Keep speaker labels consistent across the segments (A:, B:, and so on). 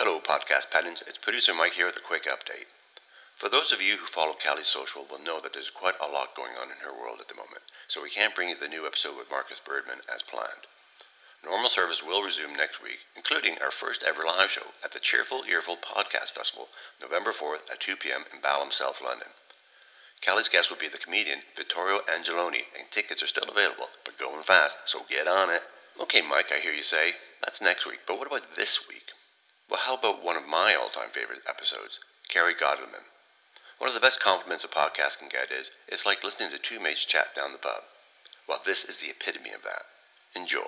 A: Hello, podcast patents. It's producer Mike here with a quick update. For those of you who follow Cally Social will know that there's quite a lot going on in her world at the moment, so we can't bring you the new episode with Marcus Birdman as planned. Normal service will resume next week, including our first ever live show at the Cheerful Earful Podcast Festival, November 4th at 2 p.m. in Balham, South London. Cally's guest will be the comedian Vittorio Angelone, and tickets are still available, but going fast, so get on it. Okay, Mike, I hear you say. That's next week, but what about this week? Well, how about one of my all time favorite episodes, Kerry Godliman? One of the best compliments a podcast can get is it's like listening to two mates chat down the pub. Well, this is the epitome of that. Enjoy.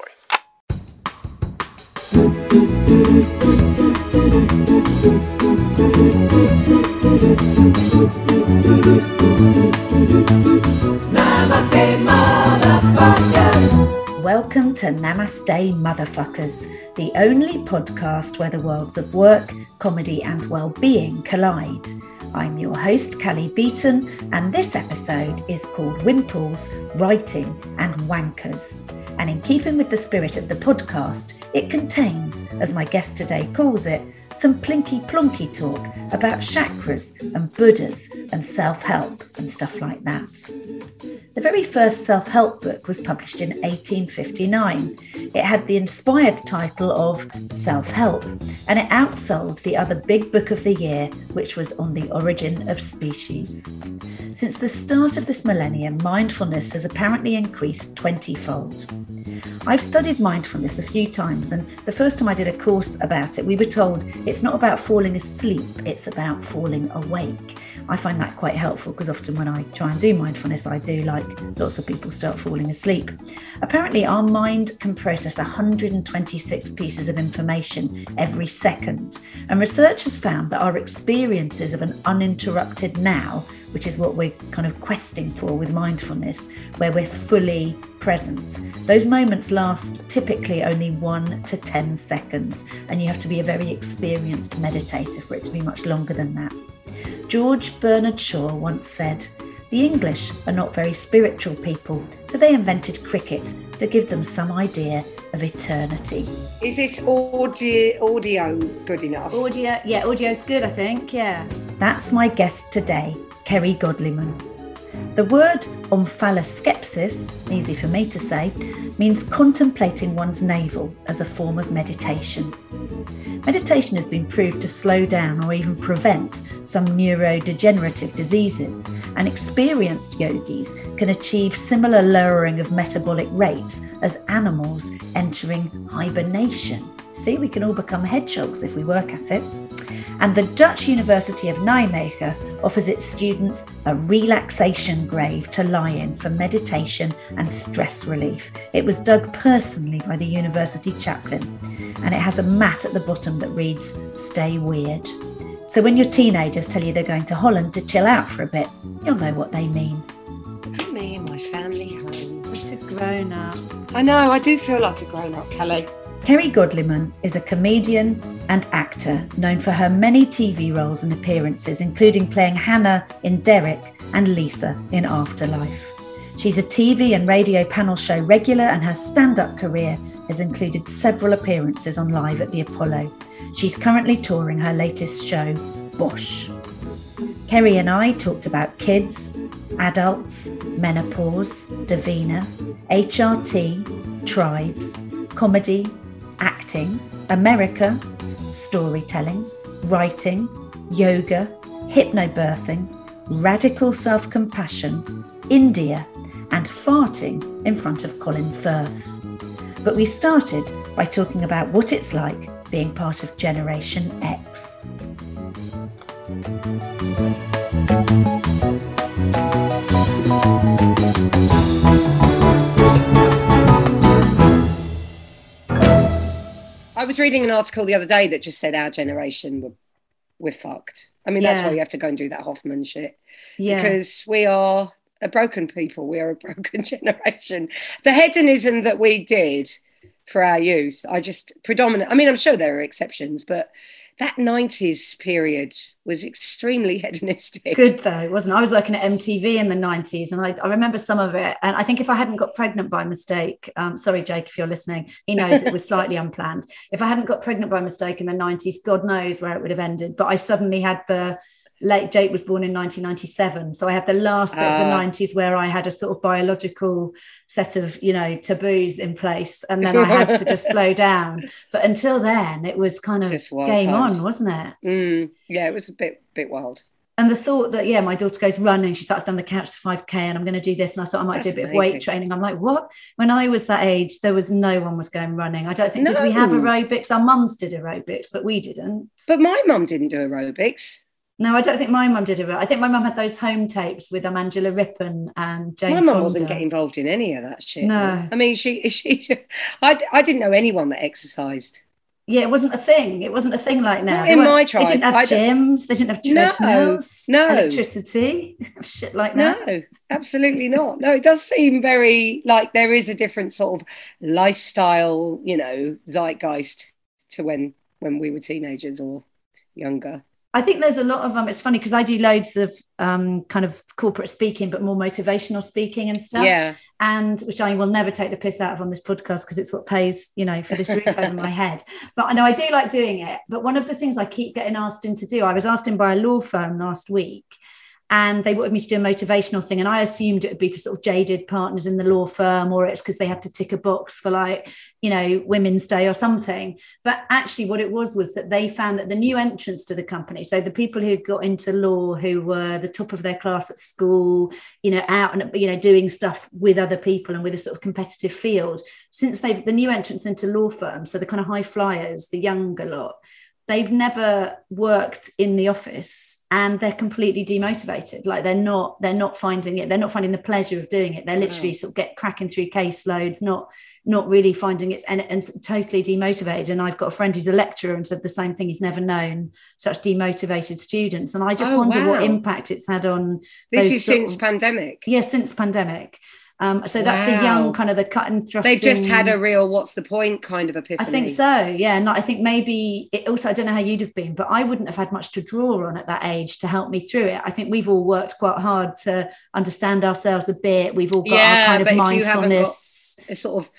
B: Namaste, motherfucker.
C: Welcome to Namaste Motherfuckers, the only podcast where the worlds of work, comedy, and well-being collide. I'm your host, Cally Beaton, and this episode is called Wimples, Writing, and Wankers. And in keeping with the spirit of the podcast, it contains, as my guest today calls it, some plinky plonky talk about chakras and Buddhas and self help and stuff like that. The very first self help book was published in 1859. It had the inspired title of Self Help, and it outsold the other big book of the year, which was On the Origin of Species. Since the start of this millennium, mindfulness has apparently increased 20 fold. I've studied mindfulness a few times, and the first time I did a course about it, we were told it's not about falling asleep, it's about falling awake. I find that quite helpful because often when I try and do mindfulness, I do like lots of people start falling asleep. Apparently, our mind can process 126 pieces of information every second, and researchers found that our experiences of an uninterrupted now which is what we're kind of questing for with mindfulness, where we're fully present. Those moments last typically only one to 10 seconds, and you have to be a very experienced meditator for it to be much longer than that. George Bernard Shaw once said, The English are not very spiritual people, so they invented cricket to give them some idea of eternity.
D: Is this audio audio good enough?
C: Audio, yeah, audio's good, I think, yeah. That's my guest today, Kerry Godliman. The word omphaloskepsis, easy for me to say, means contemplating one's navel as a form of meditation. Meditation has been proved to slow down or even prevent some neurodegenerative diseases, and experienced yogis can achieve similar lowering of metabolic rates as animals entering hibernation. See, we can all become hedgehogs if we work at it. And the Dutch University of Nijmegen offers its students a relaxation grave to lie in for meditation and stress relief. It was dug personally by the university chaplain, and it has a mat at the bottom that reads, Stay Weird. So when your teenagers tell you they're going to Holland to chill out for a bit, you'll know what they mean.
D: Me and my family home.
C: What a grown up.
D: I know, I do feel like a grown up, Kelly.
C: Kerry Godliman is a comedian and actor known for her many TV roles and appearances, including playing Hannah in Derek and Lisa in Afterlife. She's a TV and radio panel show regular, and her stand up career has included several appearances on Live at the Apollo. She's currently touring her latest show, Bosh. Kerry and I talked about kids, adults, menopause, Davina, HRT, tribes, comedy, acting, America, storytelling, writing, yoga, hypnobirthing, radical self compassion, India, and farting in front of Colin Firth. But we started by talking about what it's like being part of Generation X.
D: I was reading an article the other day that just said our generation were we're fucked. I mean, that's why you have to go and do that Hoffman shit
C: yeah
D: because we are a broken people. We are a broken generation. The hedonism that we did for our youth, I just predominant. I mean, I'm sure there are exceptions, but that 90s period was extremely hedonistic.
C: good though wasn't it? i was working at mtv in the 90s and I, I remember some of it and i think if i hadn't got pregnant by mistake um, sorry jake if you're listening he knows it was slightly unplanned if i hadn't got pregnant by mistake in the 90s god knows where it would have ended but i suddenly had the late jake was born in 1997 so i had the last bit of the
D: Ah.
C: 90s where i had a sort of biological set of you know taboos in place and then i had to just slow down. But until then it was kind of game
D: times.
C: on wasn't it?
D: Mm, yeah, it was a bit bit wild.
C: and the thought that yeah my daughter goes running she starts down the couch to 5k and i'm going to do this and i thought i might
D: That's
C: do a bit of weight training. I'm like what? When i was that age there was no one was going running. I don't think did we have aerobics? Our mums did aerobics but we didn't.
D: But my mum didn't do aerobics.
C: No i don't think my mum did it i think my mum had those home tapes with um, angela rippon and jane
D: my mum wasn't getting involved in any of that shit.
C: No.
D: I mean, she she. I, I didn't know anyone that exercised.
C: yeah it wasn't a thing it wasn't a thing like now
D: Not in my
C: they didn't have
D: I
C: gyms they didn't have
D: No,
C: treadmills
D: no.
C: electricity shit like that.
D: No, absolutely not. No, it does seem very like there is a different sort of lifestyle, you know, zeitgeist to when when we were teenagers or younger.
C: I think there's a lot of um. It's funny because I do loads of um kind of corporate speaking, but more motivational speaking and stuff.
D: Yeah.
C: And which I will never take the piss out of on this podcast because it's what pays, you know, for this roof over my head. But I know I do like doing it. But one of the things I keep getting asked in to do, I was asked in by a law firm last week, and they wanted me to do a motivational thing, and I assumed it would be for sort of jaded partners in the law firm, or it's because they had to tick a box for like, you know, Women's Day or something. But actually, what it was was that they found that the new entrants to the company, so the people who got into law who were the top of their class at school, you know, out and you know, doing stuff with other people and with a sort of competitive field, since they've the new entrants into law firms, so the kind of high flyers, the younger lot, they've never worked in the office and they're completely demotivated. Like they're not they're not finding it they're not finding the pleasure of doing it. They're mm. literally sort of get cracking through caseloads not not really finding it and, and totally demotivated. And i've got a friend who's a lecturer and said the same thing. He's never known such demotivated students. And i just
D: Oh,
C: wonder what impact it's had on
D: This is since
C: of-
D: pandemic.
C: yeah since pandemic um so that's the young kind of the cut and thrust
D: They've just had a real what's the point kind of epiphany.
C: I think so, yeah. And I think maybe it also, I don't know how you'd have been, but I wouldn't have had much to draw on at that age to help me through it. I think we've all worked quite hard to understand ourselves a bit. We've all got
D: Yeah,
C: our kind of
D: if you haven't got-
C: mindfulness.
D: A sort of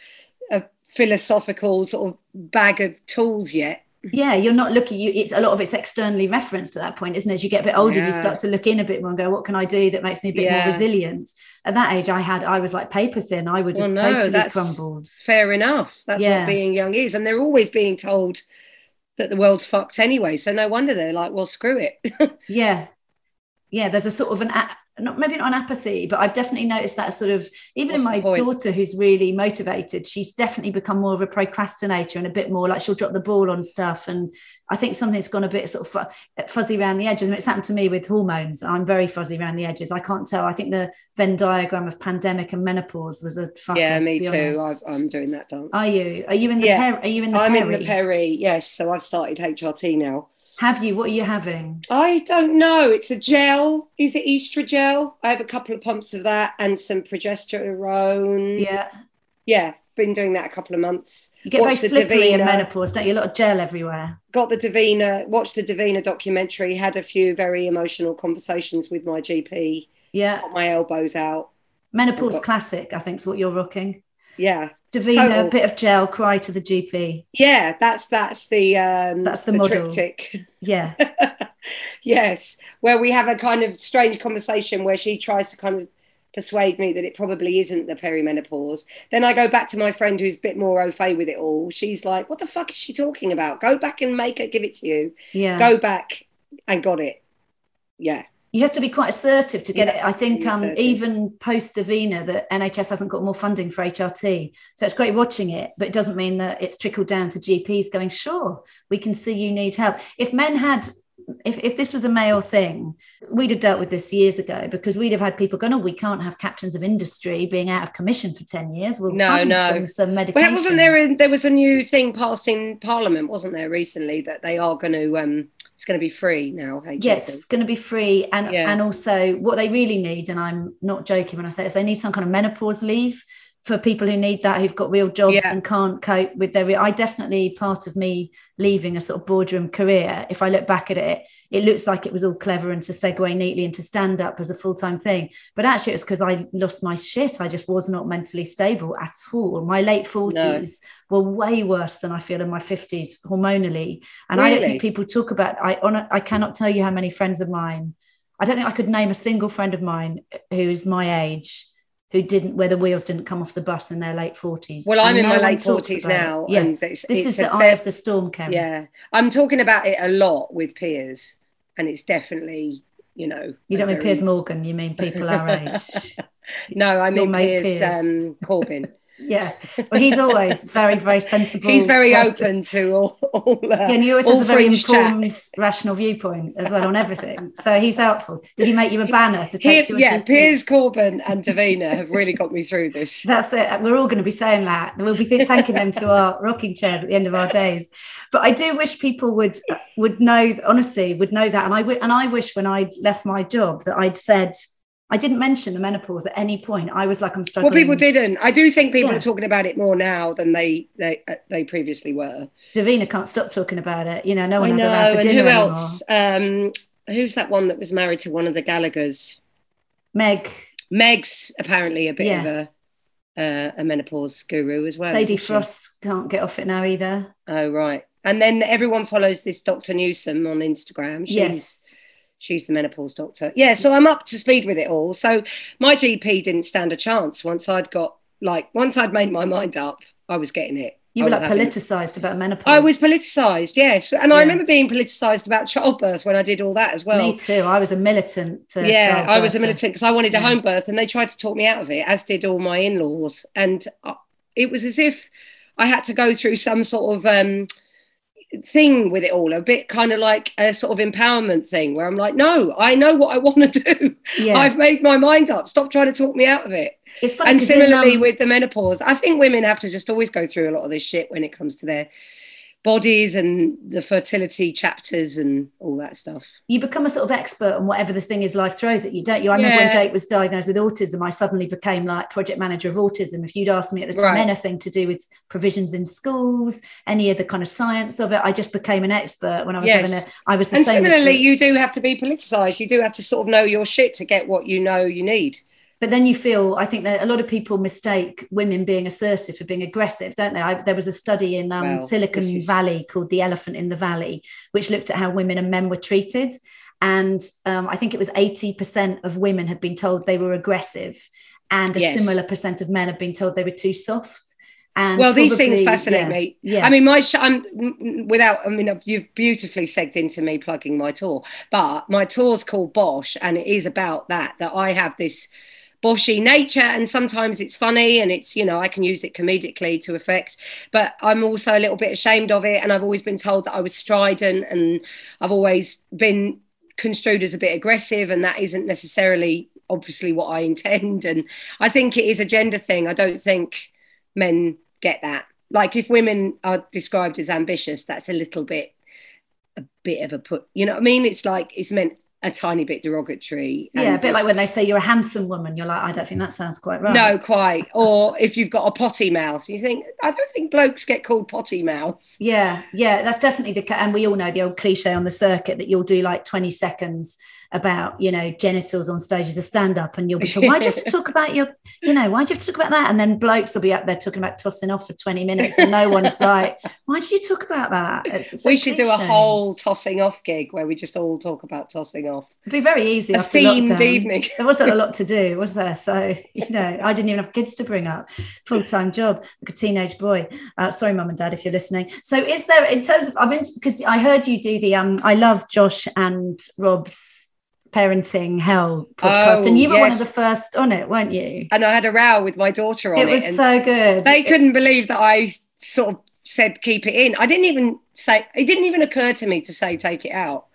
D: a philosophical sort of bag of tools yet.
C: Yeah, you're not looking, you it's a lot of it's externally referenced at that point, isn't it? As you get a bit older,
D: Yeah.
C: you start to look in a bit more and go, what can I do that makes me a bit
D: Yeah.
C: more resilient? At that age, I had, I was like paper thin. I would have
D: no,
C: totally crumbled.
D: Fair enough. That's
C: Yeah.
D: what being young is. And they're always being told that the world's fucked anyway. So no wonder they're like, well, screw it.
C: Yeah. Yeah, there's a sort of an not maybe not an apathy, but I've definitely noticed that sort of even
D: What's
C: in my daughter who's really motivated, she's definitely become more of a procrastinator and a bit more like she'll drop the ball on stuff. And I think something's gone a bit sort of fuzzy around the edges. And it's happened to me with hormones. I'm very fuzzy around the edges. I can't tell. I think the Venn diagram of pandemic and menopause was a fucker,
D: yeah, me
C: be
D: too. I. I'm doing that dance.
C: Are you? Are you in the
D: Yeah.
C: per- are you in the
D: I'm
C: peri?
D: in the Perry, yes. So I've started HRT now.
C: Have you? What are you having?
D: I don't know. It's a gel. Is it Oestrogel? I have a couple of pumps of that and some progesterone.
C: Yeah.
D: Yeah, been doing that a couple of months.
C: You get
D: Watch
C: very
D: the
C: slippery in menopause, don't you? A lot of gel everywhere.
D: Got the Davina, watched the Davina documentary, had a few very emotional conversations with my GP,
C: Yeah.
D: got my elbows out.
C: Menopause
D: got-
C: classic, I think, is what you're rocking.
D: Yeah.
C: Davina,
D: Total.
C: a bit of gel, cry to the GP.
D: Yeah, that's that's the um
C: That's the model.
D: triptych.
C: Yeah.
D: yes, where we have a kind of strange conversation where she tries to kind of persuade me that it probably isn't the perimenopause. Then I go back to my friend who's a bit more au fait with it all. She's like, "What the fuck is she talking about? Go back and make her give it to you.
C: Yeah.
D: Go back and got it." Yeah,
C: You have to be quite assertive to get
D: Yeah,
C: it. I think um, even post Davina, the NHS hasn't got more funding for HRT. So it's great watching it, but it doesn't mean that it's trickled down to GPs going, sure, we can see you need help. If men had if, if this was a male thing, we'd have dealt with this years ago because we'd have had people going, "Oh, we can't have captains of industry being out of commission for ten years." We'll
D: No,
C: fund
D: no.
C: them some medication.
D: Well, wasn't there? A, there was a new thing passed in Parliament, wasn't there, recently that they are going to. Um, it's going to be free now. HSE.
C: Yes, going to be free, and
D: Yeah.
C: and also what they really need, and I'm not joking when I say this, they need some kind of menopause leave for people who need that, who've got real jobs
D: Yeah.
C: and can't cope with their. I definitely part of me leaving a sort of boardroom career. If I look back at it, it looks like it was all clever and to segue neatly into stand up as a full time thing, but actually it was because I lost my shit. I just was not mentally stable at all. My late forties were way worse than I feel in my fifties hormonally. And I don't think people talk about I on I cannot tell you how many friends of mine I don't think I could name a single friend of mine who is my age who didn't where the wheels didn't come off the bus in their late 40s.
D: Well, I'm
C: And
D: in
C: no
D: my late forties
C: about it.
D: now,
C: Yeah.
D: and it's,
C: this
D: it's
C: is the eye of the storm, Karen.
D: Yeah, I'm talking about it a lot with peers, and it's definitely, you know,
C: You don't
D: a
C: mean
D: very-
C: Piers Morgan, you mean people our age.
D: No, I mean Piers,
C: Piers.
D: Um, Corbyn.
C: yeah. Well, he's always very, very sensible.
D: He's very open to all. all uh,
C: Yeah, and he always has a very informed, rational viewpoint as well on everything. So he's helpful. Did he make you a banner to take to a
D: yeah, Piers Corbyn and Davina have really got me through this.
C: That's it. We're all going to be saying that. We'll be thanking them to our rocking chairs at the end of our days. But I do wish people would would know, honestly, would know that. And I wi- and I wish when I'd left my job that I'd said I didn't mention the menopause at any point. I was like, I'm struggling.
D: Well, people didn't. I do think people
C: Yeah.
D: are talking about it more now than they they uh, they previously were.
C: Davina can't stop talking about it. You know, no
D: I
C: one has
D: know. And who else? Um, who's that one that was married to one of the Gallaghers?
C: Meg,
D: Meg's apparently a bit
C: Yeah.
D: of a uh, a menopause guru as well.
C: Sadie? Frost can't get off it now either.
D: Oh right. And then everyone follows this Dr. Newson on Instagram. She's
C: yes.
D: She's the menopause doctor. Yeah, so I'm up to speed with it all. So my GP didn't stand a chance once I'd got like once I'd made my mind up, I was getting it.
C: You were like
D: having-
C: politicized about menopause.
D: I was politicized, yes. And
C: Yeah.
D: I remember being politicized about childbirth when I did all that as well.
C: Me too. I was a militant. Uh,
D: yeah, I was a militant because I wanted a
C: Yeah.
D: home birth and they tried to talk me out of it, as did all my in laws. And uh, it was as if I had to go through some sort of um, thing with it all, a bit kind of like a sort of empowerment thing where I'm like, no, I know what I want to do.
C: Yeah.
D: I've made my mind up. Stop trying to talk me out of it.
C: It's funny
D: and similarly
C: um,
D: with the menopause, I think women have to just always go through a lot of this shit when it comes to their bodies and the fertility chapters and all that stuff.
C: you become a sort of expert on whatever the thing is life throws at you, don't you? I remember when
D: Yeah.
C: Jake was diagnosed with autism, I suddenly became like project manager of autism. If you'd asked me at the time
D: Right.
C: anything to do with provisions in schools, any of the kind of science of it, I just became an expert when I was
D: Yes.
C: having a. I was the
D: And similarly, you do have to be politicized. You do have to sort of know your shit to get what you know you need.
C: But then you feel i think that a lot of people mistake women being assertive for being aggressive don't they I, there was a study in um, silicon
D: is-
C: valley called the elephant in the valley which looked at how women and men were treated and um, i think it was 80% of women had been told they were aggressive and a
D: Yes.
C: similar percent of men have been told they were too soft and
D: well, these things fascinate
C: yeah,
D: me.
C: yeah
D: I mean, my sh- I'm mm, without. I mean, you've beautifully segged into me plugging my tour, but my tour's called Bosh, and it is about that. That I have this Boshy nature, and sometimes it's funny, and it's you know I can use it comedically to effect, but I'm also a little bit ashamed of it, and I've always been told that I was strident, and I've always been construed as a bit aggressive, and that isn't necessarily obviously what I intend, and I think it is a gender thing. I don't think men get that. Like if women are described as ambitious, that's a little bit a bit of a put. You know what I mean? It's like it's meant a tiny bit derogatory.
C: yeah a bit like when they say you're a handsome woman you're like i don't think that sounds quite right
D: no, quite. Or if you've got a potty mouth, you think I don't think blokes get called potty mouths.
C: Yeah, yeah, that's definitely the and we all know the old cliche on the circuit that you'll do like 20 seconds about you know genitals on stage as a stand-up and you'll be talking, why do you have to talk about your you know why do you have to talk about that? And then blokes will be up there talking about tossing off for 20 minutes and no one's like why did you talk about that? It's
D: we should do a whole tossing off gig where we just all talk about tossing off.
C: it'd be very easy
D: A themed
C: lockdown.
D: evening.
C: there wasn't a lot to do was there? So you know I didn't even have kids to bring up. Full-time job like a teenage boy. Uh, sorry mum and dad if you're listening. So is there in terms of I mean because I heard you do the um I love Josh and Rob's parenting hell podcast
D: Oh,
C: and you were one of the first on it weren't you
D: And I had a row with my daughter on
C: it
D: it.
C: was so good
D: they couldn't believe that I sort of said keep it in. I didn't even say it didn't even occur to me to say take it out.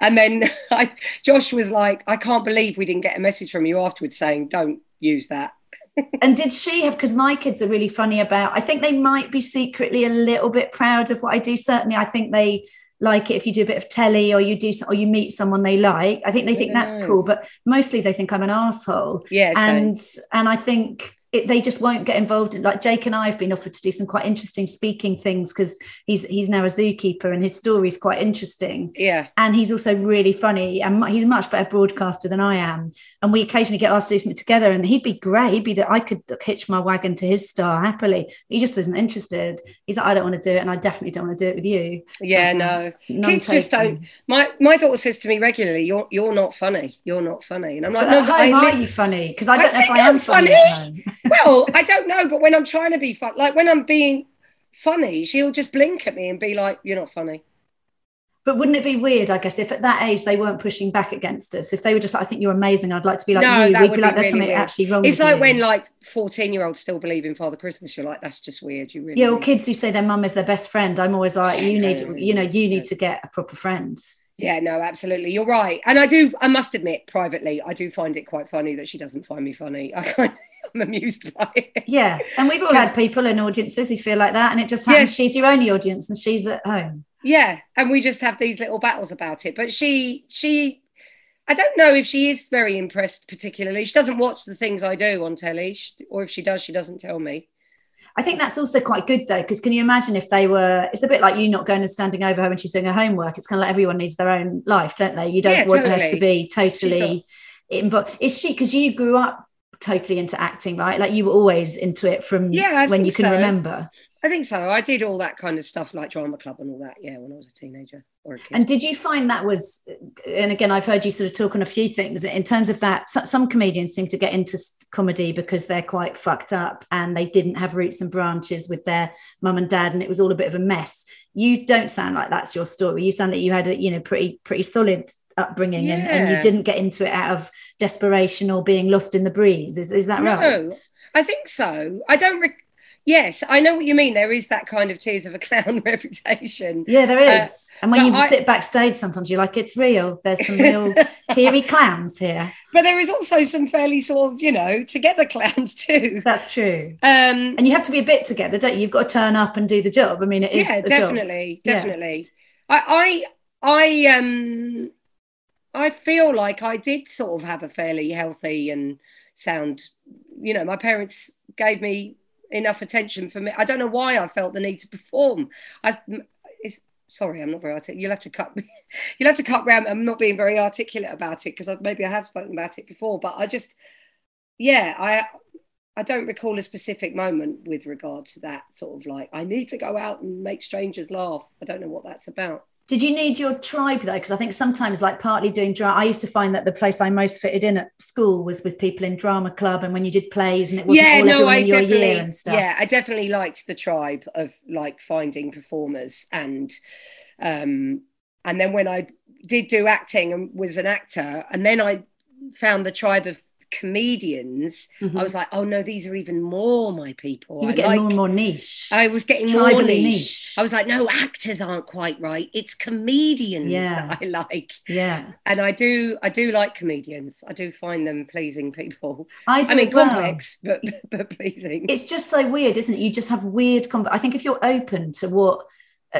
D: And then I, Josh was like, I can't believe we didn't get a message from you afterwards saying, don't use that.
C: and did she have because my kids are really funny about i think they might be secretly a little bit proud of what i do certainly i think they like it if you do a bit of telly or you do or you meet someone they like. I think they think that's cool but mostly they think i'm an asshole.
D: Yeah,
C: and and i think it, they just won't get involved in like Jake and I have been offered to do some quite interesting speaking things because he's he's now a zookeeper and his story is quite interesting
D: Yeah.
C: and he's also really funny and he's a much better broadcaster than I am. And we occasionally get asked to do something together, and he'd be great. He'd be that I could hitch my wagon to his star happily. He just isn't interested. He's like, I don't want to do it, and I definitely don't want to do it with you.
D: Yeah, no. Kids just don't. My my daughter says to me regularly, "You're you're not funny. You're not funny." And I'm like,
C: But
D: "No, but I
C: home, are you funny? Because I
D: I
C: don't know if I am funny.
D: funny. well, I don't know, but when I'm trying to be fun, like when I'm being funny, she'll just blink at me and be like, "You're not funny."
C: But wouldn't it be weird, I guess, if at that age they weren't pushing back against us? If they were just like, I think you're amazing, I'd like to be like
D: No,
C: you,
D: that
C: we'd
D: would
C: be like, there's
D: really
C: something
D: weird.
C: actually wrong
D: It's
C: with
D: like
C: you.
D: when like 14 year olds still believe in Father Christmas. You're like, that's just weird. You really.
C: yeah, or kids who say their mum is their best friend. I'm always like,
D: Yeah,
C: you
D: no,
C: need,
D: no,
C: you know, you need to get a proper friend.
D: Yeah, no, absolutely. You're right. And I do. I must admit, privately, I do find it quite funny that she doesn't find me funny. I kind I'm amused by it.
C: Yeah, and we've all had people in audiences who feel like that, and it just happens.
D: Yes.
C: She's your only audience, and she's at home.
D: Yeah, and we just have these little battles about it. But she, she, I don't know if she is very impressed particularly. She doesn't watch the things I do on telly, or if she does, she doesn't tell me.
C: I think that's also quite good though, because can you imagine if they were? It's a bit like you not going and standing over her when she's doing her homework. It's kind of like everyone needs their own life, don't they? You don't
D: Yeah,
C: want her to be totally involved. Is she? Because you grew up totally into acting, right? Like you were always into it from
D: Yeah, I
C: when you can
D: so.
C: remember.
D: I think so. I did all that kind of stuff like drama club and all that. Yeah, when I was a teenager or a kid.
C: And did you find that was, and again, I've heard you sort of talk on a few things in terms of that. Some comedians seem to get into comedy because they're quite fucked up and they didn't have roots and branches with their mum and dad, and it was all a bit of a mess. You don't sound like that's your story. You sound like you had a, you know, pretty pretty solid upbringing, and, and you didn't get into it out of desperation or being lost in the breeze. Is is that
D: No.
C: right?
D: I think so. I don't. Rec- yes, I know what you mean. There is that kind of tears of a clown reputation.
C: Yeah, there is Uh, and when you
D: I-
C: sit backstage, sometimes you're like, it's real. There's some real teary clams here.
D: But there is also some fairly sort of, you know, together clowns too.
C: That's true.
D: Um,
C: And you have to be a bit together, don't you? You've got to turn up and do the job. I mean, it is
D: yeah,
C: a job.
D: definitely,
C: Yeah.
D: definitely. I, I, I, um, I feel like I did sort of have a fairly healthy and sound. You know, my parents gave me enough attention for me. I don't know why I felt the need to perform. I, sorry, I'm not very articulate. You'll have to cut me. You'll have to cut round. I'm not being very articulate about it because maybe I have spoken about it before. But I just, yeah, I. I don't recall a specific moment with regard to that sort of like I need to go out and make strangers laugh. I don't know what that's about.
C: Did you need your tribe though? Because I think sometimes, like partly doing drama, I used to find that the place I most fitted in at school was with people in drama club, and when you did plays, and it wasn't
D: yeah,
C: all
D: no, I
C: your
D: definitely,
C: year and stuff.
D: yeah, I definitely liked the tribe of like finding performers and, um, and then when I did do acting and was an actor, and then I found the tribe of comedians.
C: Mhm.
D: I was like, oh no, these are even more my people.
C: you were
D: I
C: getting
D: like-
C: more and more niche.
D: I was getting more niche.
C: niche.
D: I was like, no, actors aren't quite right. It's comedians
C: Yeah.
D: that I like.
C: yeah,
D: And I do, I do like comedians. I do find them pleasing people.
C: I do
D: I mean,
C: well.
D: complex, but but pleasing.
C: It's just so weird, isn't it? You just have weird. Com- I think if you're open to what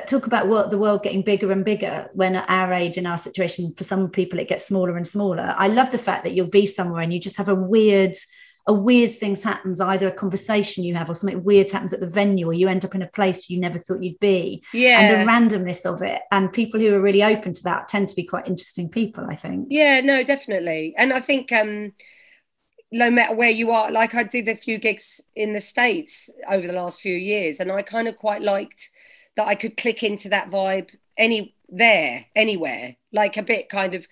C: talk about what the world getting bigger and bigger when at our age and our situation for some people it gets smaller and smaller i love the fact that you'll be somewhere and you just have a weird a weird things happens either a conversation you have or something weird happens at the venue or you end up in a place you never thought you'd be
D: yeah.
C: and the randomness of it and people who are really open to that tend to be quite interesting people i think
D: Yeah, no, definitely. And I think um no matter where you are, like I did a few gigs in the States over the last few years, and I kind of quite liked that I could click into that vibe any there, anywhere, like a bit kind of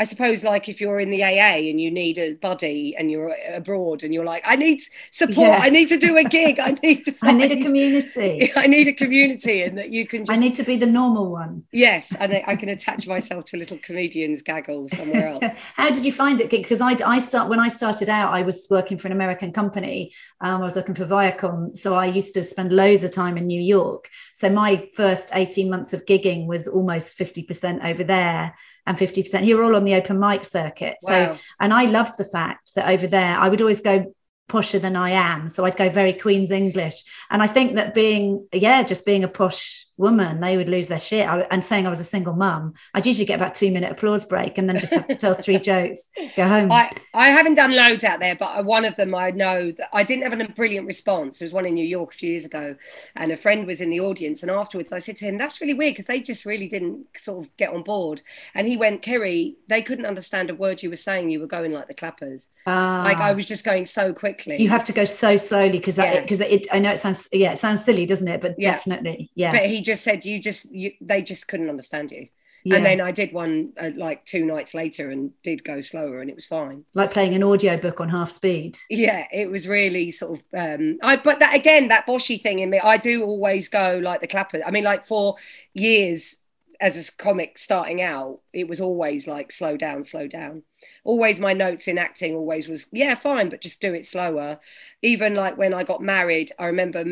D: I suppose, like if you're in the AA and you need a buddy and you're abroad and you're like, I need support,
C: Yeah.
D: I need to do a gig, I need to,
C: I need a community.
D: I need a community, and that you can
C: I need to be the normal one.
D: yes, and I, I can attach myself to a little comedian's gaggle somewhere else.
C: How did you find it? Because I, I start when I started out, I was working for an American company. Um, I was working for Viacom, so I used to spend loads of time in New York. So my first eighteen months of gigging was almost fifty percent over there and fifty percent. here all on the open mic circuit. So and I loved the fact that over there, I would always go posher than I am. So I'd go very Queen's English. And I think that being, yeah, just being a posh woman, they would lose their shit. I, and saying I was a single mum, I'd usually get about two minute applause break and then just have to tell three jokes, go home.
D: I, I haven't done loads out there, but one of them I know that I didn't have a brilliant response. There was one in New York a few years ago, and a friend was in the audience. And afterwards, I said to him, That's really weird because they just really didn't sort of get on board. And he went, Kerry, they couldn't understand a word you were saying. You were going like the clappers. Like I
C: Ah.
D: was just going so quickly.
C: you have to go so slowly because
D: Yeah.
C: because it, I know it sounds yeah it sounds silly doesn't it but
D: Yeah.
C: definitely yeah
D: But he just said, You just, you, they just couldn't understand you.
C: yeah.
D: And then I did one uh, like two nights later and did go slower and it was fine.
C: like playing an audio book on half speed
D: yeah it was really sort of um i but that again that boshy thing in me i do always go like the clapper i mean like for years as a comic starting out it was always like slow down slow down always my notes in acting always was yeah fine but just do it slower even like when i got married i remember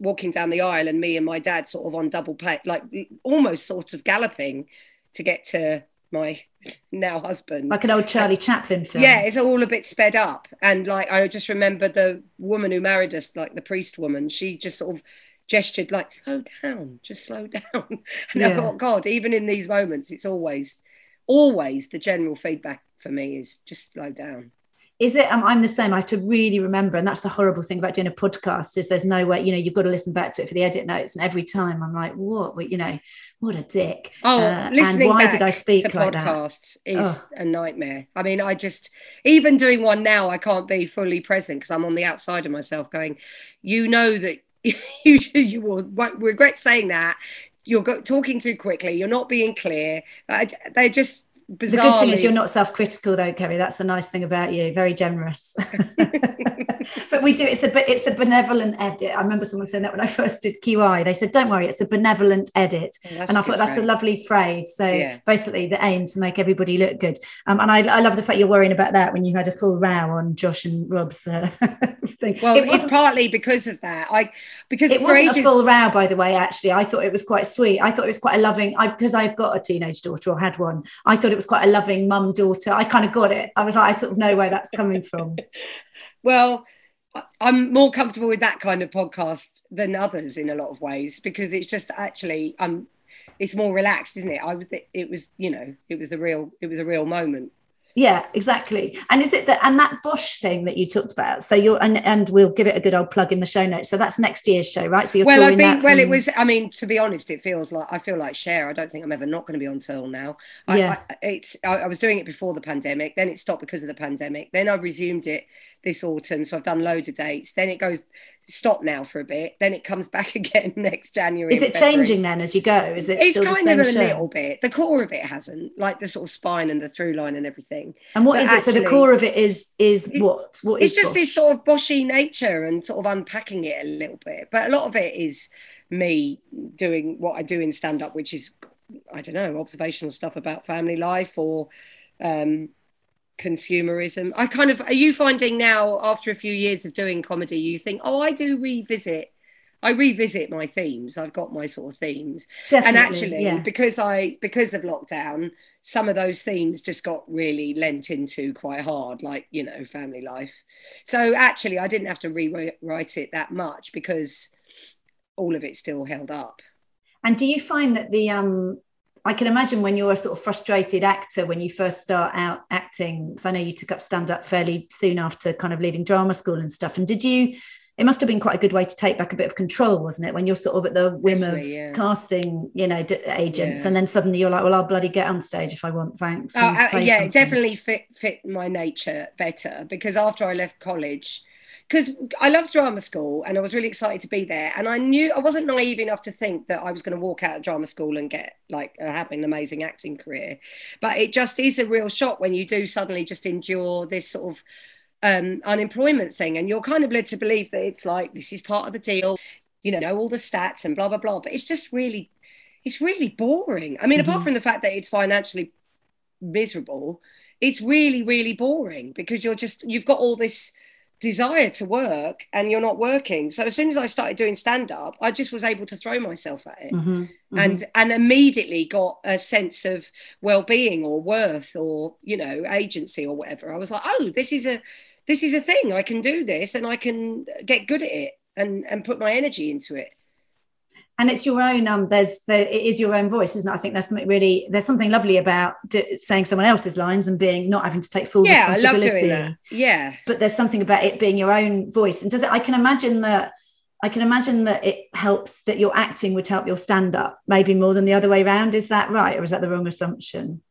D: walking down the aisle and me and my dad sort of on double play like almost sort of galloping to get to my now husband
C: like an old Charlie Chaplin film
D: yeah, it's all a bit sped up. And like I just remember the woman who married us, like the priest woman, she just sort of gestured like, slow down, just slow down. And oh
C: I
D: thought, God, even in these moments, it's always, always the general feedback for me is just slow down.
C: Is it um, i'm the same i have to really remember and that's the horrible thing about doing a podcast is there's no way you know you've got to listen back to it for the edit notes and every time i'm like what Well, you know what a dick
D: Oh,
C: Uh, and
D: listening
C: why
D: back
C: did i speak like that
D: podcasts is
C: Oh.
D: a nightmare. I mean, I just even doing one now, I can't be fully present because I'm on the outside of myself, going, you know that you you will regret saying that. You're talking too quickly. You're not being clear. I, they're just
C: the good thing is you're not self-critical though kerry that's the nice thing about you very generous but we do it's a it's a benevolent edit i remember someone saying that when i first did qi they said don't worry it's a benevolent edit
D: Oh, that's
C: and I thought that's a lovely phrase. So
D: Yeah.
C: basically, the aim to make everybody look good. Um, and I, I love the fact you're worrying about that when you had a full row on Josh and Rob's uh, thing.
D: Well,
C: it
D: it's partly because of that. I because
C: it wasn't a full row, by the way. Actually, I thought it was quite sweet. I thought it was quite a loving. I because I've got a teenage daughter or had one. I thought it was quite a loving mum daughter. I kind of got it. I was like, I sort of know where that's coming from.
D: Well, I'm more comfortable with that kind of podcast than others in a lot of ways because it's just actually um it's more relaxed, isn't it? I was it was you know it was the real it was a real moment.
C: Yeah, exactly. And is it that and that Bosh thing that you talked about? So you're and, and we'll give it a good old plug in the show notes. So that's next year's show, right? So you're
D: Well, I've
C: touring
D: been well. It was. I mean, to be honest, it feels like I feel like share I don't think I'm ever not going to be on tour now. I,
C: Yeah.
D: I, it's. I, I was doing it before the pandemic. Then it stopped because of the pandemic. Then I resumed it this autumn. So I've done loads of dates. Then it goes stop now for a bit. Then it comes back again next January.
C: Is it
D: February.
C: changing then as you go? Is it
D: It's kind of a
C: show?
D: little bit. The core of it hasn't, like the sort of spine and the through line and everything.
C: And what
D: But
C: is it? So the core of it is is what? What is
D: It's just
C: Bosh?
D: this sort of boshy nature and sort of unpacking it a little bit. But a lot of it is me doing what I do in stand up, which is, I don't know, observational stuff about family life or um, consumerism. I kind of, are you finding now, after a few years of doing comedy, you think, oh, I do revisit. I revisit my themes. I've got my sort of themes
C: Definitely,
D: and actually
C: yeah.
D: because i because of lockdown some of those themes just got really lent into quite hard like you know family life so actually i didn't have to rewrite it that much because all of it still held up
C: And do you find that the um I can imagine when you're a sort of frustrated actor when you first start out acting, because I know you took up stand up fairly soon after kind of leaving drama school and stuff. And did you? It must have been quite a good way to take back a bit of control, wasn't it? When you're sort of at the whim of
D: yeah.
C: casting, you know, d- agents,
D: Yeah.
C: and then suddenly you're like, "Well, I'll bloody get on stage if I want, thanks."
D: Oh, uh, yeah,
C: something.
D: definitely fit fit my nature better because after I left college, because I loved drama school and I was really excited to be there. And I knew I wasn't naive enough to think that I was going to walk out of drama school and get like uh, have an amazing acting career. But it just is a real shock when you do suddenly just endure this sort of um, unemployment thing, and you're kind of led to believe that it's like this is part of the deal. You know, know all the stats and blah blah blah. But it's just really, it's really boring. I mean,
C: Mm-hmm.
D: apart from the fact that it's financially miserable, it's really really boring because you're just you've got all this desire to work and you're not working. So as soon as I started doing stand up, I just was able to throw myself at it
C: Mhm, mhm.
D: and and immediately got a sense of well-being or worth or you know agency or whatever. I was like, "Oh, this is a this is a thing. I can do this and I can get good at it and and put my energy into it."
C: and it's your own um there's there, it is your own voice isn't it i think there's something really there's something lovely about d- saying someone else's lines and being not having to take full
D: Yeah, I love
C: responsibility
D: doing that. Yeah.
C: but there's something about it being your own voice and does it i can imagine that i can imagine that it helps that your acting would help your stand up maybe more than the other way around is that right or is that the wrong assumption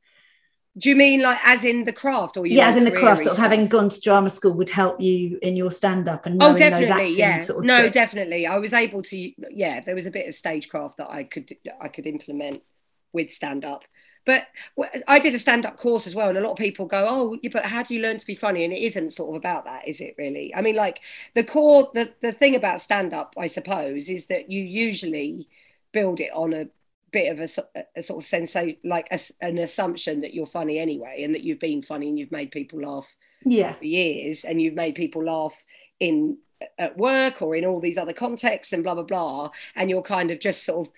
D: Do you mean like as in the craft or you
C: yeah as in the craft sort of having gone to drama school would help you in your stand up and
D: Oh,
C: knowing those acting
D: yeah.
C: sort of
D: no,
C: tricks.
D: definitely. I was able to. Yeah, there was a bit of stagecraft that I could I could implement with stand up. But I did a stand up course as well, and a lot of people go, "Oh, but how do you learn to be funny?" And it isn't sort of about that, is it? Really? I mean, like the core, the the thing about stand up, I suppose, is that you usually build it on a bit of a sort of sensation, like a an assumption that you're funny anyway, and that you've been funny and you've made people laugh
C: yeah.
D: for years and you've made people laugh in at work or in all these other contexts and blah blah blah and you're kind of just sort of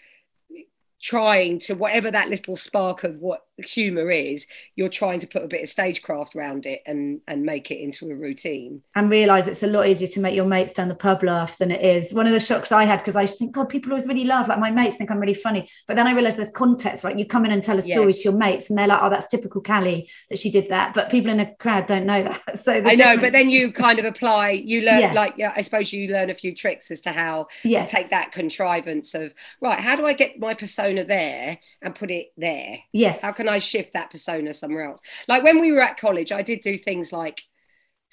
D: trying to whatever that little spark of what humor is you're trying to put a bit of stagecraft around it and and make it into a routine
C: and realize it's a lot easier to make your mates down the pub laugh than it is. One of the shocks I had because I think, God, people always really laugh. Like my mates think I'm really funny. But then I realized there's context, right? You come in and tell a story
D: Yes.
C: to your mates, and they're like, oh, that's typical Cally that she did that. But people in a crowd don't know that. So
D: i know but then you kind of apply you learn
C: Yeah.
D: like yeah i suppose you learn a few tricks as to how
C: yes.
D: to take that contrivance of right how do i get my persona there and put it there
C: Yes.
D: How can I shift that persona somewhere else? Like when we were at college, I did do things like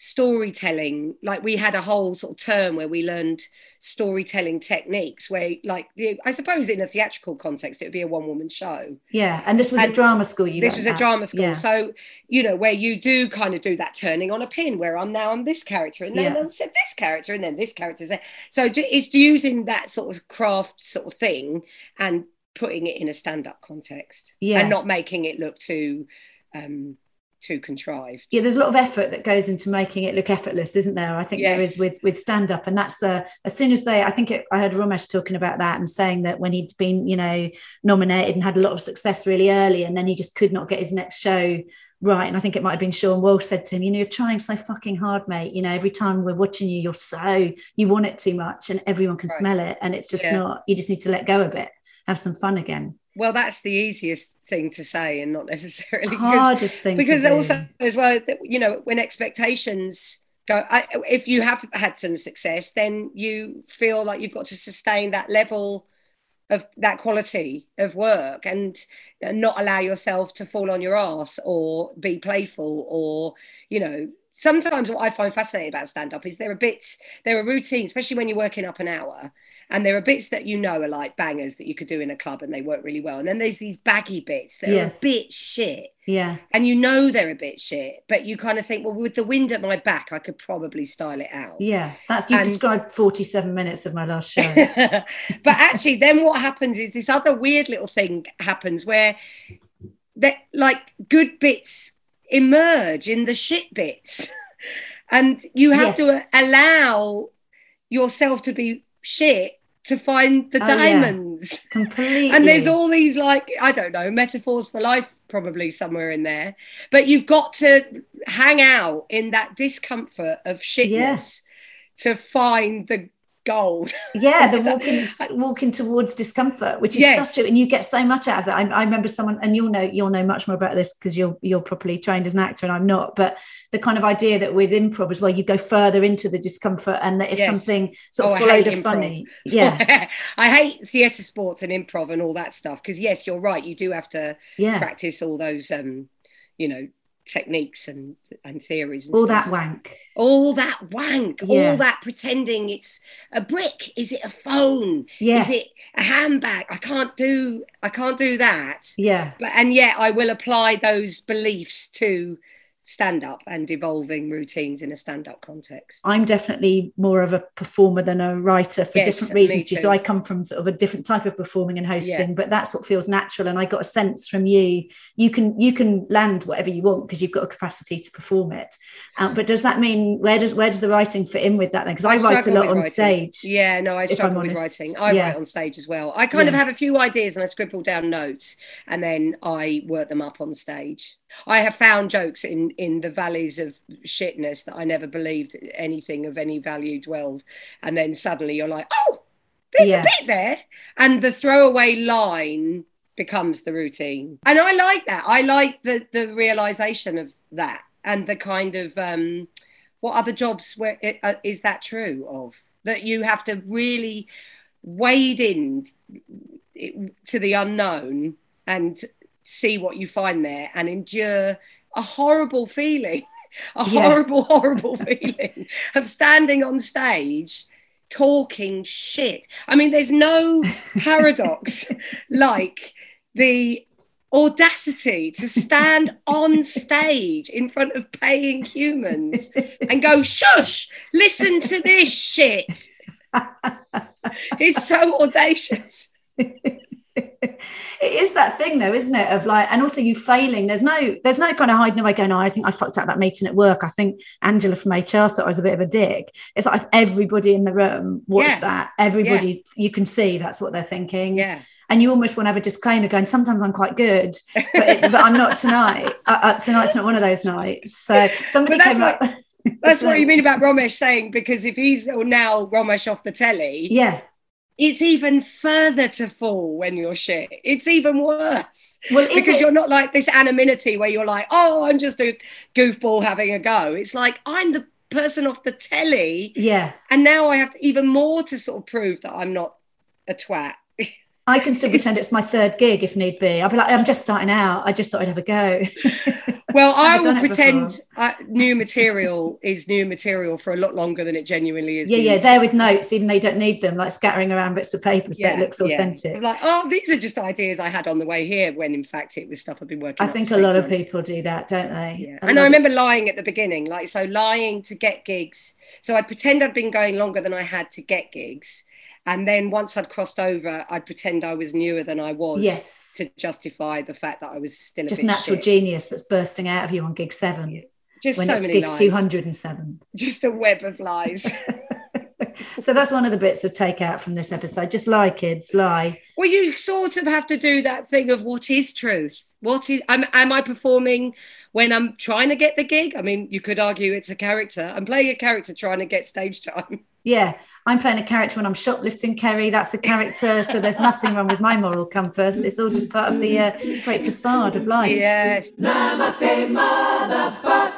D: storytelling. Like we had a whole sort of term where we learned storytelling techniques. Where, like, I suppose in a theatrical context, it would be a one-woman show.
C: Yeah. And this was a drama school. You
D: this was a drama school,
C: Yeah.
D: so you know where you do kind of do that turning on a pin, where I'm now I'm this character, and then
C: Yeah.
D: I'm said this character, and then this character. So it's using that sort of craft sort of thing and putting it in a stand-up context,
C: Yeah.
D: and not making it look too um too contrived.
C: yeah there's a lot of effort that goes into making it look effortless isn't there i think there is with with stand up and that's the as soon as they i think it, i heard Romesh talking about that and saying that when he'd been you know nominated and had a lot of success really early and then he just could not get his next show right and i think it might have been Seann Walsh said to him you know you're trying so fucking hard mate you know every time we're watching you you're so you want it too much and everyone can
D: Right.
C: smell it and it's just
D: Yeah.
C: not you just need to let go a bit have some fun again.
D: Well, that's the easiest thing to say, and not necessarily because
C: hardest thing
D: because also as well you know when expectations go I, if you have had some success then you feel like you've got to sustain that level of that quality of work and not allow yourself to fall on your ass or be playful or you know sometimes what i find fascinating about stand up is there are bits there are routines especially when you're working up an hour and there are bits that you know are like bangers that you could do in a club and they work really well and then there's these baggy bits that
C: Yes.
D: are a bit shit
C: yeah
D: and you know they're a bit shit, but you kind of think, well, with the wind at my back, I could probably style it out.
C: yeah that's you
D: And-
C: described 47 minutes of my last show
D: but actually, then what happens is this other weird little thing happens where that like good bits emerge in the shit bits, and you have to allow yourself to be shit to find the
C: Oh, yeah.
D: diamonds.
C: completely.
D: And there's all these like i don't know metaphors for life probably somewhere in there. But you've got to hang out in that discomfort of shitness to find the gold
C: yeah the walking walking towards discomfort which is
D: Yes.
C: such a and you get so much out of that I, I remember someone and you'll know you'll know much more about this because you're you're properly trained as an actor and i'm not but the kind of idea that with improv as well you go further into the discomfort and that if
D: Yes.
C: something sort
D: Oh,
C: of
D: I
C: follow the
D: improv.
C: funny yeah
D: i hate theatre sports and improv and all that stuff because yes you're right you do have to
C: yeah
D: practice all those um you know techniques and and theories and
C: All
D: stuff.
C: that wank.
D: all that wank
C: Yeah.
D: all that pretending it's a brick is it a phone
C: Yeah.
D: is it a handbag i can't do i can't do that
C: Yeah.
D: but and yet i will apply those beliefs to stand up and evolving routines in a stand up context
C: I'm definitely more of a performer than a writer for
D: Yes,
C: different reasons. So I come from sort of a different type of performing and hosting, but that's what feels natural. And I got a sense from you, you can you can land whatever you want because you've got a capacity to perform it. Um, but does that mean where does where does the writing fit in with that then? Because I, write a lot on
D: writing.
C: stage.
D: Yeah, no, I struggle with writing. I
C: Yeah.
D: write on stage as well. I kind of have a few ideas and I scribble down notes and then I work them up on stage. I have found jokes in in the valleys of shitness that I never believed anything of any value dwelled, and then suddenly you're like, oh, there's
C: Yeah.
D: a bit there, and the throwaway line becomes the routine, and I like that. I like the the realization of that and the kind of um, what other jobs where uh, is that true of that you have to really wade in to the unknown and see what you find there and endure a horrible feeling a
C: Yeah.
D: horrible horrible feeling of standing on stage talking shit. I mean there's no paradox like the audacity to stand on stage in front of paying humans and go shush listen to this shit. It's so audacious
C: it is that thing though isn't it of like and also you failing there's no there's no kind of hiding away going oh, i think i fucked up that meeting at work. I think angela from hr thought i was a bit of a dick. It's like everybody in the room watched
D: Yeah.
C: that everybody you can see that's what they're thinking.
D: Yeah.
C: And you almost want to have a disclaimer going sometimes i'm quite good but, it's, but i'm not tonight. Uh, uh, tonight's not one of those nights. So somebody
D: But that's
C: came up
D: That's what you mean about Romesh saying because if he's now Romesh off the telly,
C: yeah
D: it's even further to fall when you're shit. It's even worse
C: well
D: because
C: it
D: you're not like this anonymity where you're like, oh, I'm just a goofball having a go. It's like I'm the person off the telly,
C: yeah
D: and now I have to, even more to sort of prove that I'm not a twat.
C: I can still pretend it's my third gig if need be. I'll be like, I'm just starting out. I just thought I'd have a go.
D: Well, I will pretend uh, new material is new material for a lot longer than it genuinely is.
C: yeah, yeah, there with notes, even though you don't need them, like scattering around bits of paper so it looks authentic.
D: I'm like, oh, these are just ideas I had on the way here, when in fact it was stuff I've been working.
C: On.
D: I
C: think a lot of people do that, don't they?
D: Yeah. And I remember lying at the beginning, like so lying to get gigs. So I'd pretend I'd been going longer than I had to get gigs. And then once I'd crossed over, I'd pretend I was newer than I was
C: Yes.
D: to justify the fact that I was still a
C: just natural
D: shit.
C: genius that's bursting out of you on gig seven
D: Just
C: when
D: so
C: it's
D: many
C: gig
D: lies.
C: 207.
D: Just a web of lies.
C: so that's one of the bits of takeout from this episode. Just lie, kids, lie.
D: Well, you sort of have to do that thing of what is truth? What is am, am I performing when I'm trying to get the gig? I mean, you could argue it's a character. I'm playing a character trying to get stage time.
C: Yeah, I'm playing a character when I'm shoplifting Kerry. That's a character. So there's nothing wrong with my moral compass. It's all just part of the uh, great facade of life.
D: Yes.
B: Namaste, motherfuckers.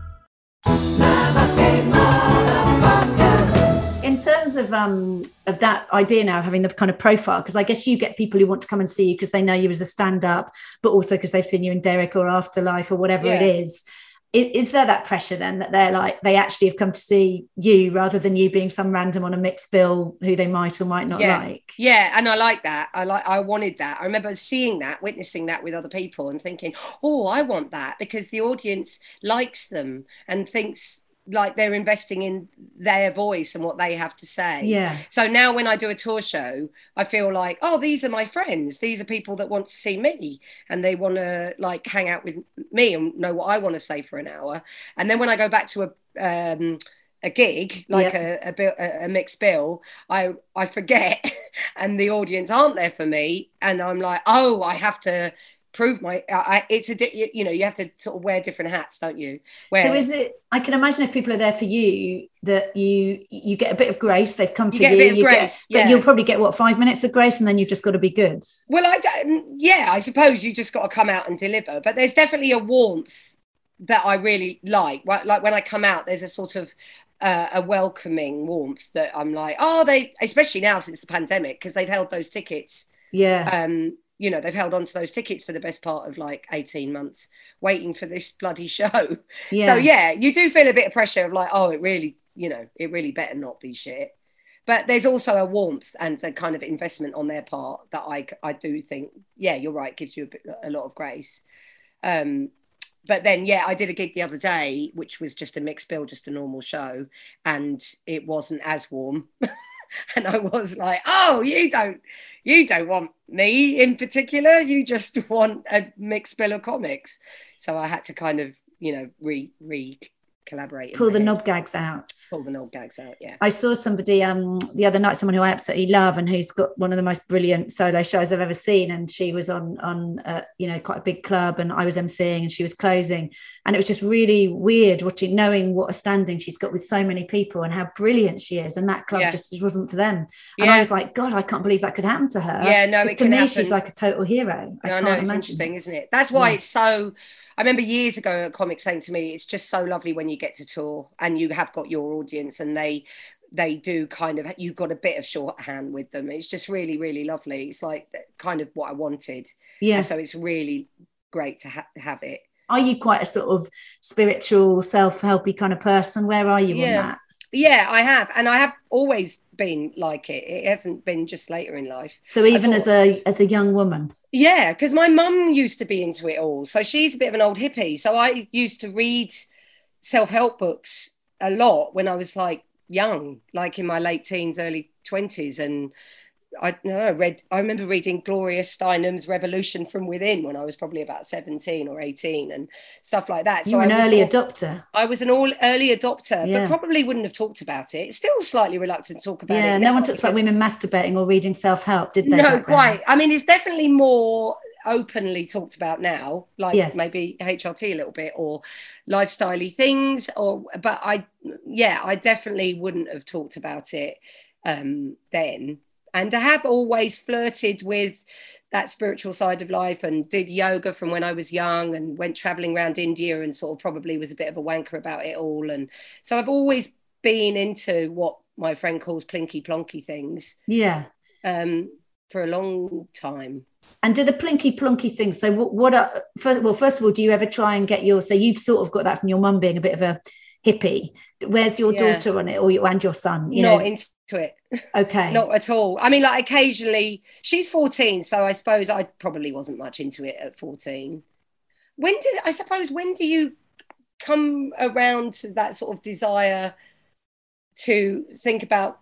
C: In terms of um of that idea now of having the kind of profile, because I guess you get people who want to come and see you because they know you as a stand-up, but also because they've seen you in Derek or Afterlife or whatever it
D: Yeah.
C: is. Is there that pressure then that they're like they actually have come to see you rather than you being some random on a mixed bill who they might or might not
D: Yeah.
C: like?
D: Yeah, and I like that. I like I wanted that. I remember seeing that, witnessing that with other people and thinking, "Oh, I want that" because the audience likes them and thinks like they're investing in their voice and what they have to say.
C: Yeah.
D: So now when I do a tour show, I feel like, oh, these are my friends. These are people that want to see me and they want to like hang out with me and know what I want to say for an hour. And then when I go back to a um, a gig like
C: Yeah.
D: a, a, bill, a, a mixed bill, I I forget, and the audience aren't there for me, and I'm like, oh, I have to prove my. I, it's a you, you know you have to sort of wear different hats, don't you? Where
C: So is it? I can imagine if people are there for you, that you you get a bit of grace. They've come
D: You
C: for
D: get a
C: you.
D: bit of
C: you
D: grace,
C: but
D: yeah.
C: you'll probably get what five minutes of grace, and then you've just got to be good.
D: Well, I don't, yeah, I suppose you just got to come out and deliver. But there's definitely a warmth that I really like. Like when I come out, there's a sort of uh, a welcoming warmth that I'm like, oh, they, especially now since the pandemic, because they've held those tickets.
C: Yeah.
D: Um, you know, they've held on to those tickets for the best part of like 18 months, waiting for this bloody show.
C: yeah.
D: So yeah, you do feel a bit of pressure of like, oh, it really, you know, it really better not be shit. But there's also a warmth and a kind of investment on their part that I, I do think, yeah, you're right, gives you a, bit, a lot of grace. Um, but then, yeah, I did a gig the other day, which was just a mixed bill, just a normal show, and it wasn't as warm. and I was like, "Oh, you don't, you don't want me in particular. You just want a mixed bill of comics." So I had to kind of, you know, re re collaborate.
C: Pull the
D: head.
C: knob gags out.
D: Pull the knob gags out. Yeah.
C: I saw somebody um the other night, someone who I absolutely love and who's got one of the most brilliant solo shows I've ever seen. And she was on on uh, you know quite a big club, and I was emceeing, and she was closing, and it was just really weird watching, knowing what a standing she's got with so many people and how brilliant she is. And that club
D: Yeah.
C: just wasn't for them. And
D: Yeah.
C: I was like, God, I can't believe that could happen to her.
D: Yeah, no,
C: to me,
D: happen.
C: she's like a total hero. I can't
D: know it's
C: imagine.
D: interesting, isn't it? That's why
C: Yeah.
D: it's so. I remember years ago, a comic saying to me, "It's just so lovely when you get to tour and you have got your audience, and they they do kind of you've got a bit of shorthand with them. It's just really, really lovely. It's like kind of what I wanted.
C: Yeah.
D: And so it's really great to ha- have it.
C: Are you quite a sort of spiritual, self-helpy kind of person? Where are you on that?
D: Yeah, I have, and I have always been like it. It hasn't been just later in life.
C: So even as a as a young woman.
D: Yeah, because my mum used to be into it all. So she's a bit of an old hippie. So I used to read self help books a lot when I was like young, like in my late teens, early 20s. And I know, I read, I remember reading Gloria Steinem's Revolution from Within when I was probably about 17 or 18 and stuff like that.
C: you were an early
D: of-
C: adopter.
D: I was an all early adopter,
C: Yeah.
D: but probably wouldn't have talked about it. Still slightly reluctant to talk about it.
C: Yeah, no one talks about women masturbating or reading self-help, did they?
D: no,
C: back then?
D: quite. I mean, it's definitely more openly talked about now, like
C: Yes.
D: maybe HRT a little bit or lifestyley things. Or, but I, yeah, I definitely wouldn't have talked about it um, then. And I have always flirted with that spiritual side of life and did yoga from when I was young and went traveling around India and sort of probably was a bit of a wanker about it all. And so I've always been into what my friend calls plinky plonky things
C: Yeah.
D: um, for a long time.
C: And do the plinky plonky things? So what, what are first, well, first of all, do you ever try and get your so you've sort of got that from your mum being a bit of a hippie. Where's your
D: Yeah.
C: daughter on it or you and your son? You
D: Not
C: know,
D: into it,
C: okay.
D: not at all. I mean, like occasionally, she's 14, so I suppose I probably wasn't much into it at 14. When did I suppose when do you come around to that sort of desire to think about?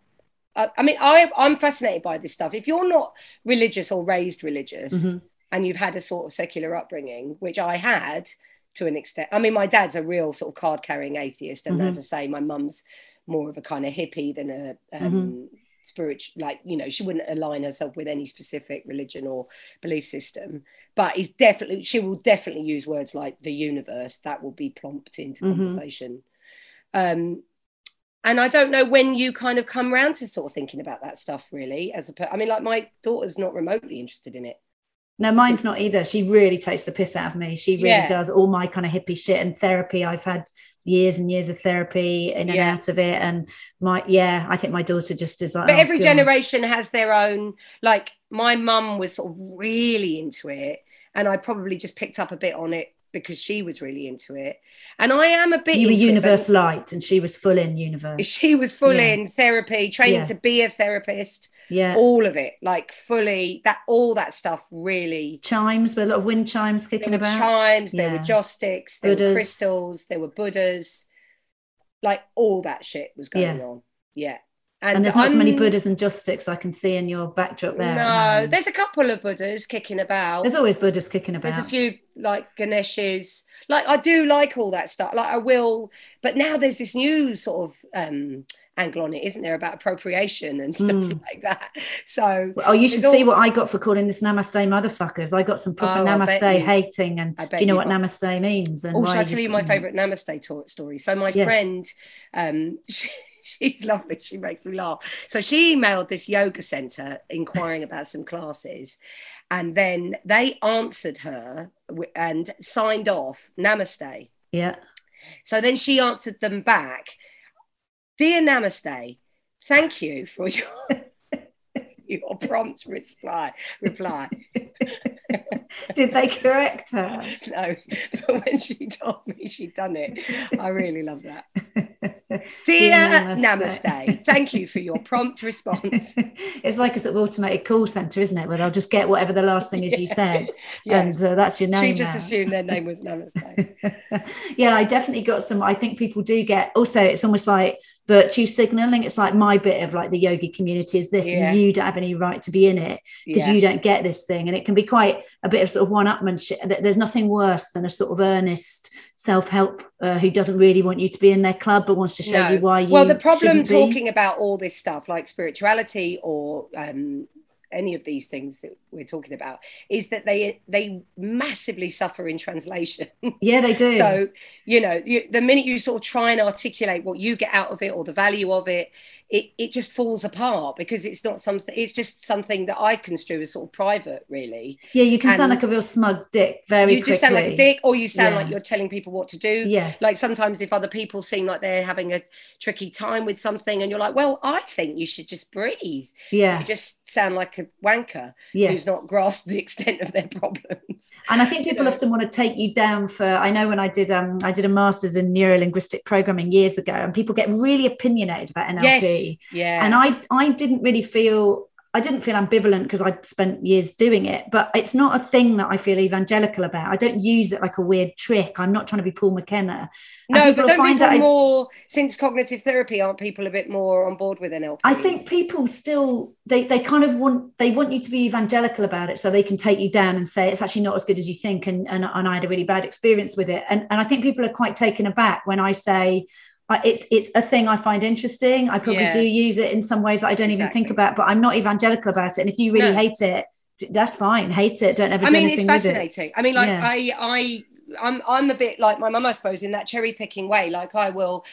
D: Uh, I mean, I, I'm fascinated by this stuff. If you're not religious or raised religious,
C: Mhm.
D: and you've had a sort of secular upbringing, which I had to an extent. I mean, my dad's a real sort of card carrying atheist, and
C: Mhm.
D: as I say, my mum's more of a kind of hippie than a um,
C: Mm-hmm.
D: spiritual. Like you know, she wouldn't align herself with any specific religion or belief system, but is definitely she will definitely use words like the universe. That will be plonked into
C: Mhm.
D: conversation. Um, and I don't know when you kind of come around to sort of thinking about that stuff really. As a, per- I mean, like my daughter's not remotely interested in it.
C: No, mine's not either. She really takes the piss out of me. She really
D: Yeah.
C: does all my kind of hippie shit and therapy. I've had years and years of therapy in and
D: Yeah.
C: out of it. And my yeah, I think my daughter just is like
D: but
C: oh,
D: every generation has their own like my mum was sort of really into it and i probably just picked up a bit on it because she was really into it and i am a bit
C: You were
D: into it,
C: universe light and she was full in universe.
D: she was full
C: Yeah.
D: in therapy training
C: Yeah.
D: to be a therapist
C: Yeah.
D: all of it like fully that all that stuff really
C: chimes, were a lot of wind chimes
D: there
C: kicking
D: were
C: about.
D: chimes there
C: Yeah.
D: were joss sticks there
C: Buddhas.
D: were crystals there were buddhas like all that shit was going on yeah
C: And there's not so many Buddhas and joss sticks I can see in your backdrop there.
D: No, there's a couple of Buddhas kicking about.
C: there's always Buddhas kicking about.
D: There's a few like Ganeshes. Like I do like all that stuff. Like I will, but now there's this new sort of um angle on it, isn't there, about appropriation and stuff
C: Mm.
D: like that. So
C: Oh, you should
D: It's
C: see what I got for calling this namaste motherfuckers. I got some proper
D: Oh,
C: namaste hating. And do you know
D: you
C: what
D: got-
C: namaste means? And
D: Oh, shall I tell you my
C: Mm.
D: favourite Namaste to- story? So my
C: Yeah.
D: friend, um, she, she's lovely. She makes me laugh. So she emailed this yoga centre inquiring about some classes, and then they answered her and signed off Namaste.
C: Yeah.
D: So then she answered them back, "Dear Namaste, thank you for your." Your prompt reply. Reply.
C: Did they correct her?
D: No, but when she told me she'd done it, I really love that. Dear
C: Namaste.
D: Namaste. thank you for your prompt response.
C: it's like a sort of automated call center, isn't it? Where they'll just get whatever the last thing is you said,
D: Yes.
C: and uh, that's your name.
D: She just
C: now.
D: assumed their name was Namaste.
C: yeah, I definitely got some. I think people do get. Also, it's almost like virtue signaling. It's like my bit of like the yogi community is this,
D: Yeah.
C: and you don't have any right to be in it because
D: Yeah.
C: you don't get this thing, and it can be quite a bit of sort of one-upmanship. There's nothing worse than a sort of earnest self-help uh, who doesn't really want you to be in their club, but wants to show
D: No.
C: you why you.
D: well, the problem
C: shouldn't be.
D: talking about all this stuff like spirituality or um, any of these things that we're talking about is that they they massively suffer in translation.
C: Yeah, they do.
D: So, you know, you, the minute you sort of try and articulate what you get out of it or the value of it, it, it just falls apart because it's not something, it's just something that I construe as sort of private, really.
C: yeah, you can sound like a real smug dick very
D: you just sound like a dick or you sound
C: Yeah.
D: like you're telling people what to do.
C: Yes.
D: Like sometimes if other people seem like they're having a tricky time with something and you're like, well, I think you should just breathe.
C: Yeah.
D: You just sound like a wanker
C: Yes.
D: who's not grasped the extent of their problems.
C: and I think people
D: know.
C: often want to take you down for. I know when I did um I did a master's in neuro linguistic programming years ago, and people get really opinionated about NLP.
D: Yes. Yeah.
C: And I I didn't really feel I didn't feel ambivalent because I spent years doing it, but it's not a thing that I feel evangelical about. I don't use it like a weird trick. I'm not trying to be Paul McKenna. And
D: No, but don't
C: find
D: people
C: that I-
D: more since cognitive therapy aren't people a bit more on board with NLP?
C: I think people still they they kind of want they want you to be evangelical about it so they can take you down and say it's actually not as good as you think and and, and I had a really bad experience with it and and I think people are quite taken aback when I say I- it's it's a thing I find interesting. I probably
D: Yeah.
C: do use it in some ways that I don't even think about, but I'm not evangelical about it. And if you really
D: No.
C: hate it, that's fine. Hate it. Don't ever
D: I
C: do
D: mean, it's
C: with it.
D: fascinating. I mean, like
C: Yeah.
D: I, I, I'm, I'm a bit like my mum, I suppose, in that cherry picking way. Like I will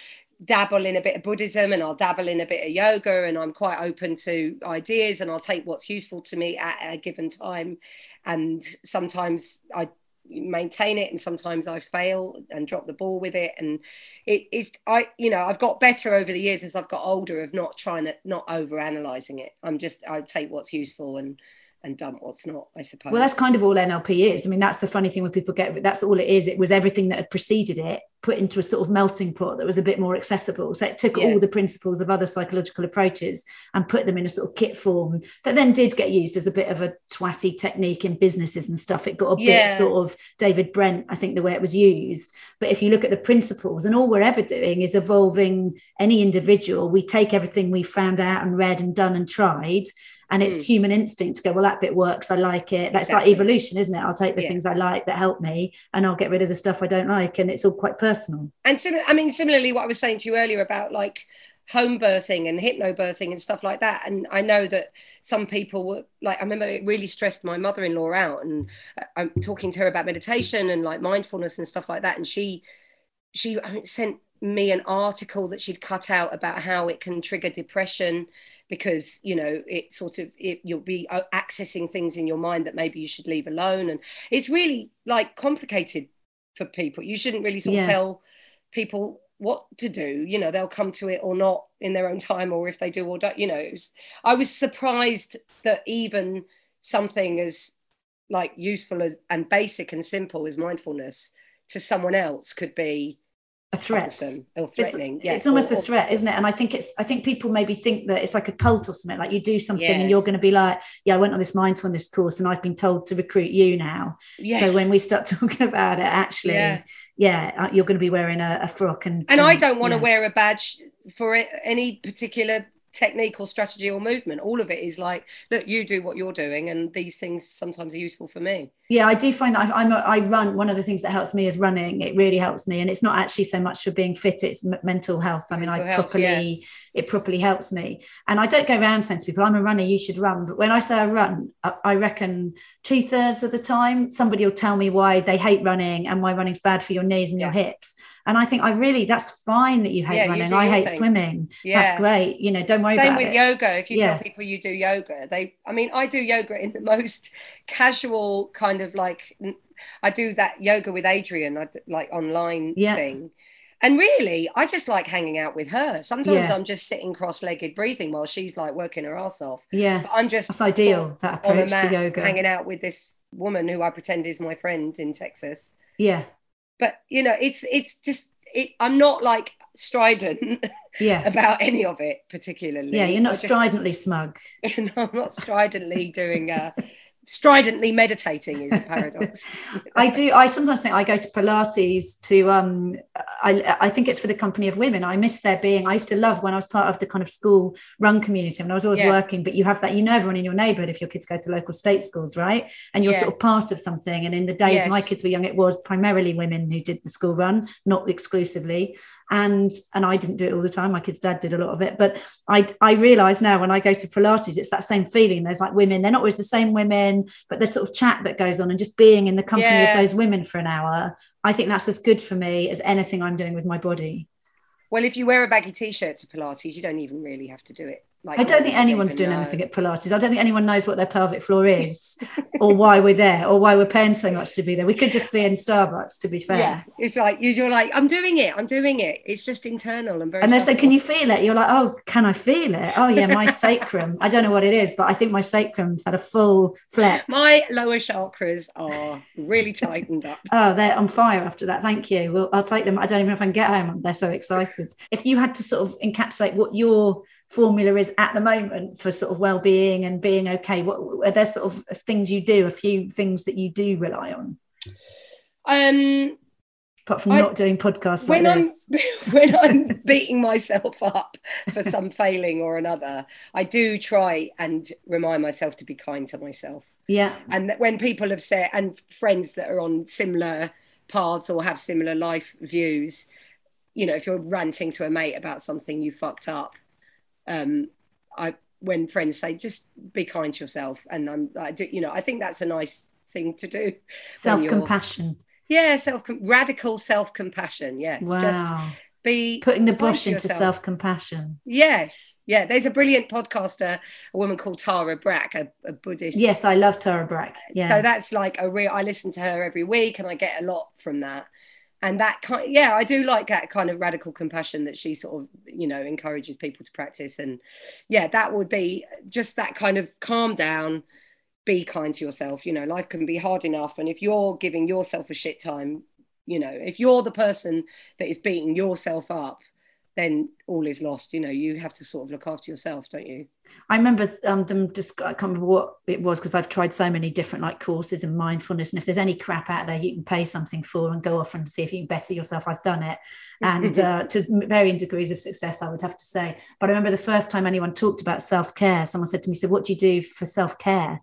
D: dabble in a bit of Buddhism and I'll dabble in a bit of yoga, and I'm quite open to ideas, and I'll take what's useful to me at a given time. And sometimes I maintain it and sometimes I fail and drop the ball with it and it is I you know I've got better over the years as I've got older of not trying to not over analyzing it I'm just I take what's useful and and dump what's not I suppose
C: Well, that's kind of all NLP is. I mean, that's the funny thing when people get that's all it is. It was everything that had preceded it put into a sort of melting pot that was a bit more accessible. So it took
D: Yeah.
C: all the principles of other psychological approaches and put them in a sort of kit form that then did get used as a bit of a twatty technique in businesses and stuff. It got a bit sort of David Brent, I think, the way it was used. But if you look at the principles, and all we're ever doing is evolving any individual, we take everything we found out and read and done and tried. And it's
D: Mm.
C: human instinct to go, well, that bit works. I like it. That's
D: Exactly.
C: like evolution, isn't it? I'll take the
D: Yeah.
C: things I like that help me and I'll get rid of the stuff I don't like. And it's all quite personal.
D: And sim- I mean similarly what I was saying to you earlier about like home birthing and hypnobirthing and stuff like that and I know that some people were like I remember it really stressed my mother-in-law out and uh, I'm talking to her about meditation and like mindfulness and stuff like that and she she sent me an article that she'd cut out about how it can trigger depression because you know it sort of it, you'll be uh, accessing things in your mind that maybe you should leave alone and it's really like complicated for people. You shouldn't really sort
C: Yeah.
D: of tell people what to do. You know they'll come to it or not in their own time or if they do or don't you know. Was, i was surprised that even something as like useful as, and basic and simple as mindfulness to someone else could be
C: A threat. It's,
D: threatening yeah
C: it's almost
D: or-
C: a threat, isn't it? And I think it's I think people maybe think that it's like a cult or something. Like you do something and you're going to be like, yeah, I went on this mindfulness course and I've been told to recruit you now.
D: yes.
C: So when we start talking about it, actually,
D: Yeah.
C: yeah, uh, you're going to be wearing a, a frock and
D: and I don't want to
C: yeah.
D: wear a badge for any particular technique or strategy or movement. All of it is like, look, you do what you're doing, and these things sometimes are useful for me.
C: Yeah, I do find that I- I'm a, I run. One of the things that helps me is running. It really helps me, and it's not actually so much for being fit; it's m- mental health. I mean,
D: Mental
C: I
D: health,
C: properly it properly helps me. And I don't go around saying to people, "I'm a runner, you should run." But when I say I run, I, I reckon two thirds of the time somebody will tell me why they hate running and why running's bad for your knees and your hips. And I think I really that's fine that you hate
D: Yeah,
C: running.
D: do
C: I hate
D: thing.
C: swimming.
D: Yeah.
C: That's great. You know, don't worry
D: Same with
C: it.
D: yoga. If you
C: Yeah.
D: tell people you do yoga, they, I mean, I do yoga in the most casual kind of like, I do that yoga with Adriene, I like online
C: Yeah.
D: thing. And really, I just like hanging out with her. Sometimes
C: Yeah.
D: I'm just sitting cross-legged breathing while she's like working her ass off.
C: Yeah.
D: But I'm just
C: That's ideal,
D: sort of
C: that approach to yoga.
D: hanging out with this woman who I pretend is my friend in Texas.
C: Yeah.
D: But you know, it's it's just it, I'm not like strident
C: Yeah.
D: about any of it particularly.
C: Yeah. You're not
D: just-
C: stridently smug.
D: no, I'm not stridently doing uh stridently meditating is a paradox.
C: I do. I sometimes think I go to Pilates to. Um, I I think it's for the company of women. I miss there being. I used to love when I was part of the kind of school run community when I was always
D: Yeah.
C: working. But you have that. You know everyone in your neighbourhood if your kids go to local state schools, right? And you're
D: Yeah.
C: sort of part of something. And in the days my kids were young, it was primarily women who did the school run, not exclusively. And and I didn't do it all the time. My kid's dad did a lot of it. But I I realise now when I go to Pilates, it's that same feeling. There's like women. They're not always the same women, but the sort of chat that goes on and just being in the company
D: Yeah.
C: of those women for an hour. I think that's as good for me as anything I'm doing with my body.
D: well, if you wear a baggy t-shirt to Pilates, you don't even really have to do it. Like
C: I don't think anyone's doing
D: know.
C: anything at Pilates. I don't think anyone knows what their pelvic floor is or why we're there or why we're paying so much to be there. We could just be in Starbucks, to be fair.
D: Yeah, it's like you- you're like, I'm doing it, I'm doing it. It's just internal and very.
C: And they say. Can you feel it? You're like, Oh, can I feel it? Oh, yeah, my sacrum. I don't know what it is, but I think my sacrum's had a full flex.
D: My lower chakras are really tightened up.
C: Oh, they're on fire after that. Thank you. Well, I'll take them. I don't even know if I can get home. They're so excited. If you had to sort of encapsulate what your formula is at the moment for sort of well-being and being okay, what are there sort of things you do? A few things that you do rely on,
D: Um,
C: apart from
D: I-
C: not doing podcasts like
D: when I'm when I'm beating myself up for some failing or another, I do try and remind myself to be kind to myself.
C: Yeah,
D: and that when people have said and friends that are on similar paths or have similar life views you know if you're ranting to a mate about something you fucked up um i when friends say just be kind to yourself and i'm i do you know i think that's a nice thing to do
C: self-compassion.
D: yeah self radical self-compassion yes
C: Wow.
D: just be
C: Putting the bush into self-compassion.
D: yes yeah there's a brilliant podcaster a woman called tara brach a, a buddhist
C: Yes, I love Tara Brach. Yeah.
D: So that's like a real. I listen to her every week, and I get a lot from that. And that kind, yeah, I do like that kind of radical compassion that she sort of, you know, encourages people to practice. And yeah, that would be just that kind of calm down, be kind to yourself. You know, life can be hard enough, and if you're giving yourself a shit time, you know, if you're the person that is beating yourself up, then all is lost. You know, you have to sort of look after yourself, don't you?
C: I remember um, them. Just I can't remember what it was because I've tried so many different like courses and mindfulness. And if there's any crap out there, you can pay something for and go off and see if you can better yourself. I've done it, and uh, to varying degrees of success, I would have to say. But I remember the first time anyone talked about self care, someone said to me, "So what do you do for self care?"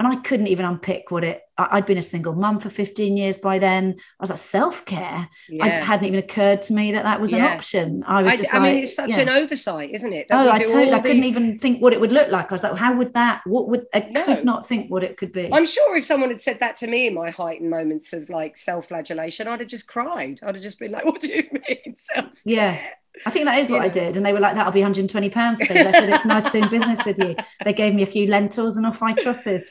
C: And I couldn't even unpick what it. I'd been a single mum for 15 years by then. I was like, self care. It hadn't even occurred to me that that was an option. I was
D: I,
C: just
D: I
C: like,
D: mean, it's such
C: yeah.
D: an oversight, isn't it?
C: Oh, I totally.
D: all
C: I couldn't
D: these-
C: even think what it would look like. I was like, how would that? What would? I
D: No.
C: could not think what it could be.
D: I'm sure if someone had said that to me in my heightened moments of like self-flagellation, I'd have just cried. I'd have just been like, "What do you mean self?"
C: yeah, I think that is what
D: You
C: I did, and they were like, "That'll be 120 pounds, please." I said, "It's nice doing business with you." They gave me a few lentils, and off I trotted.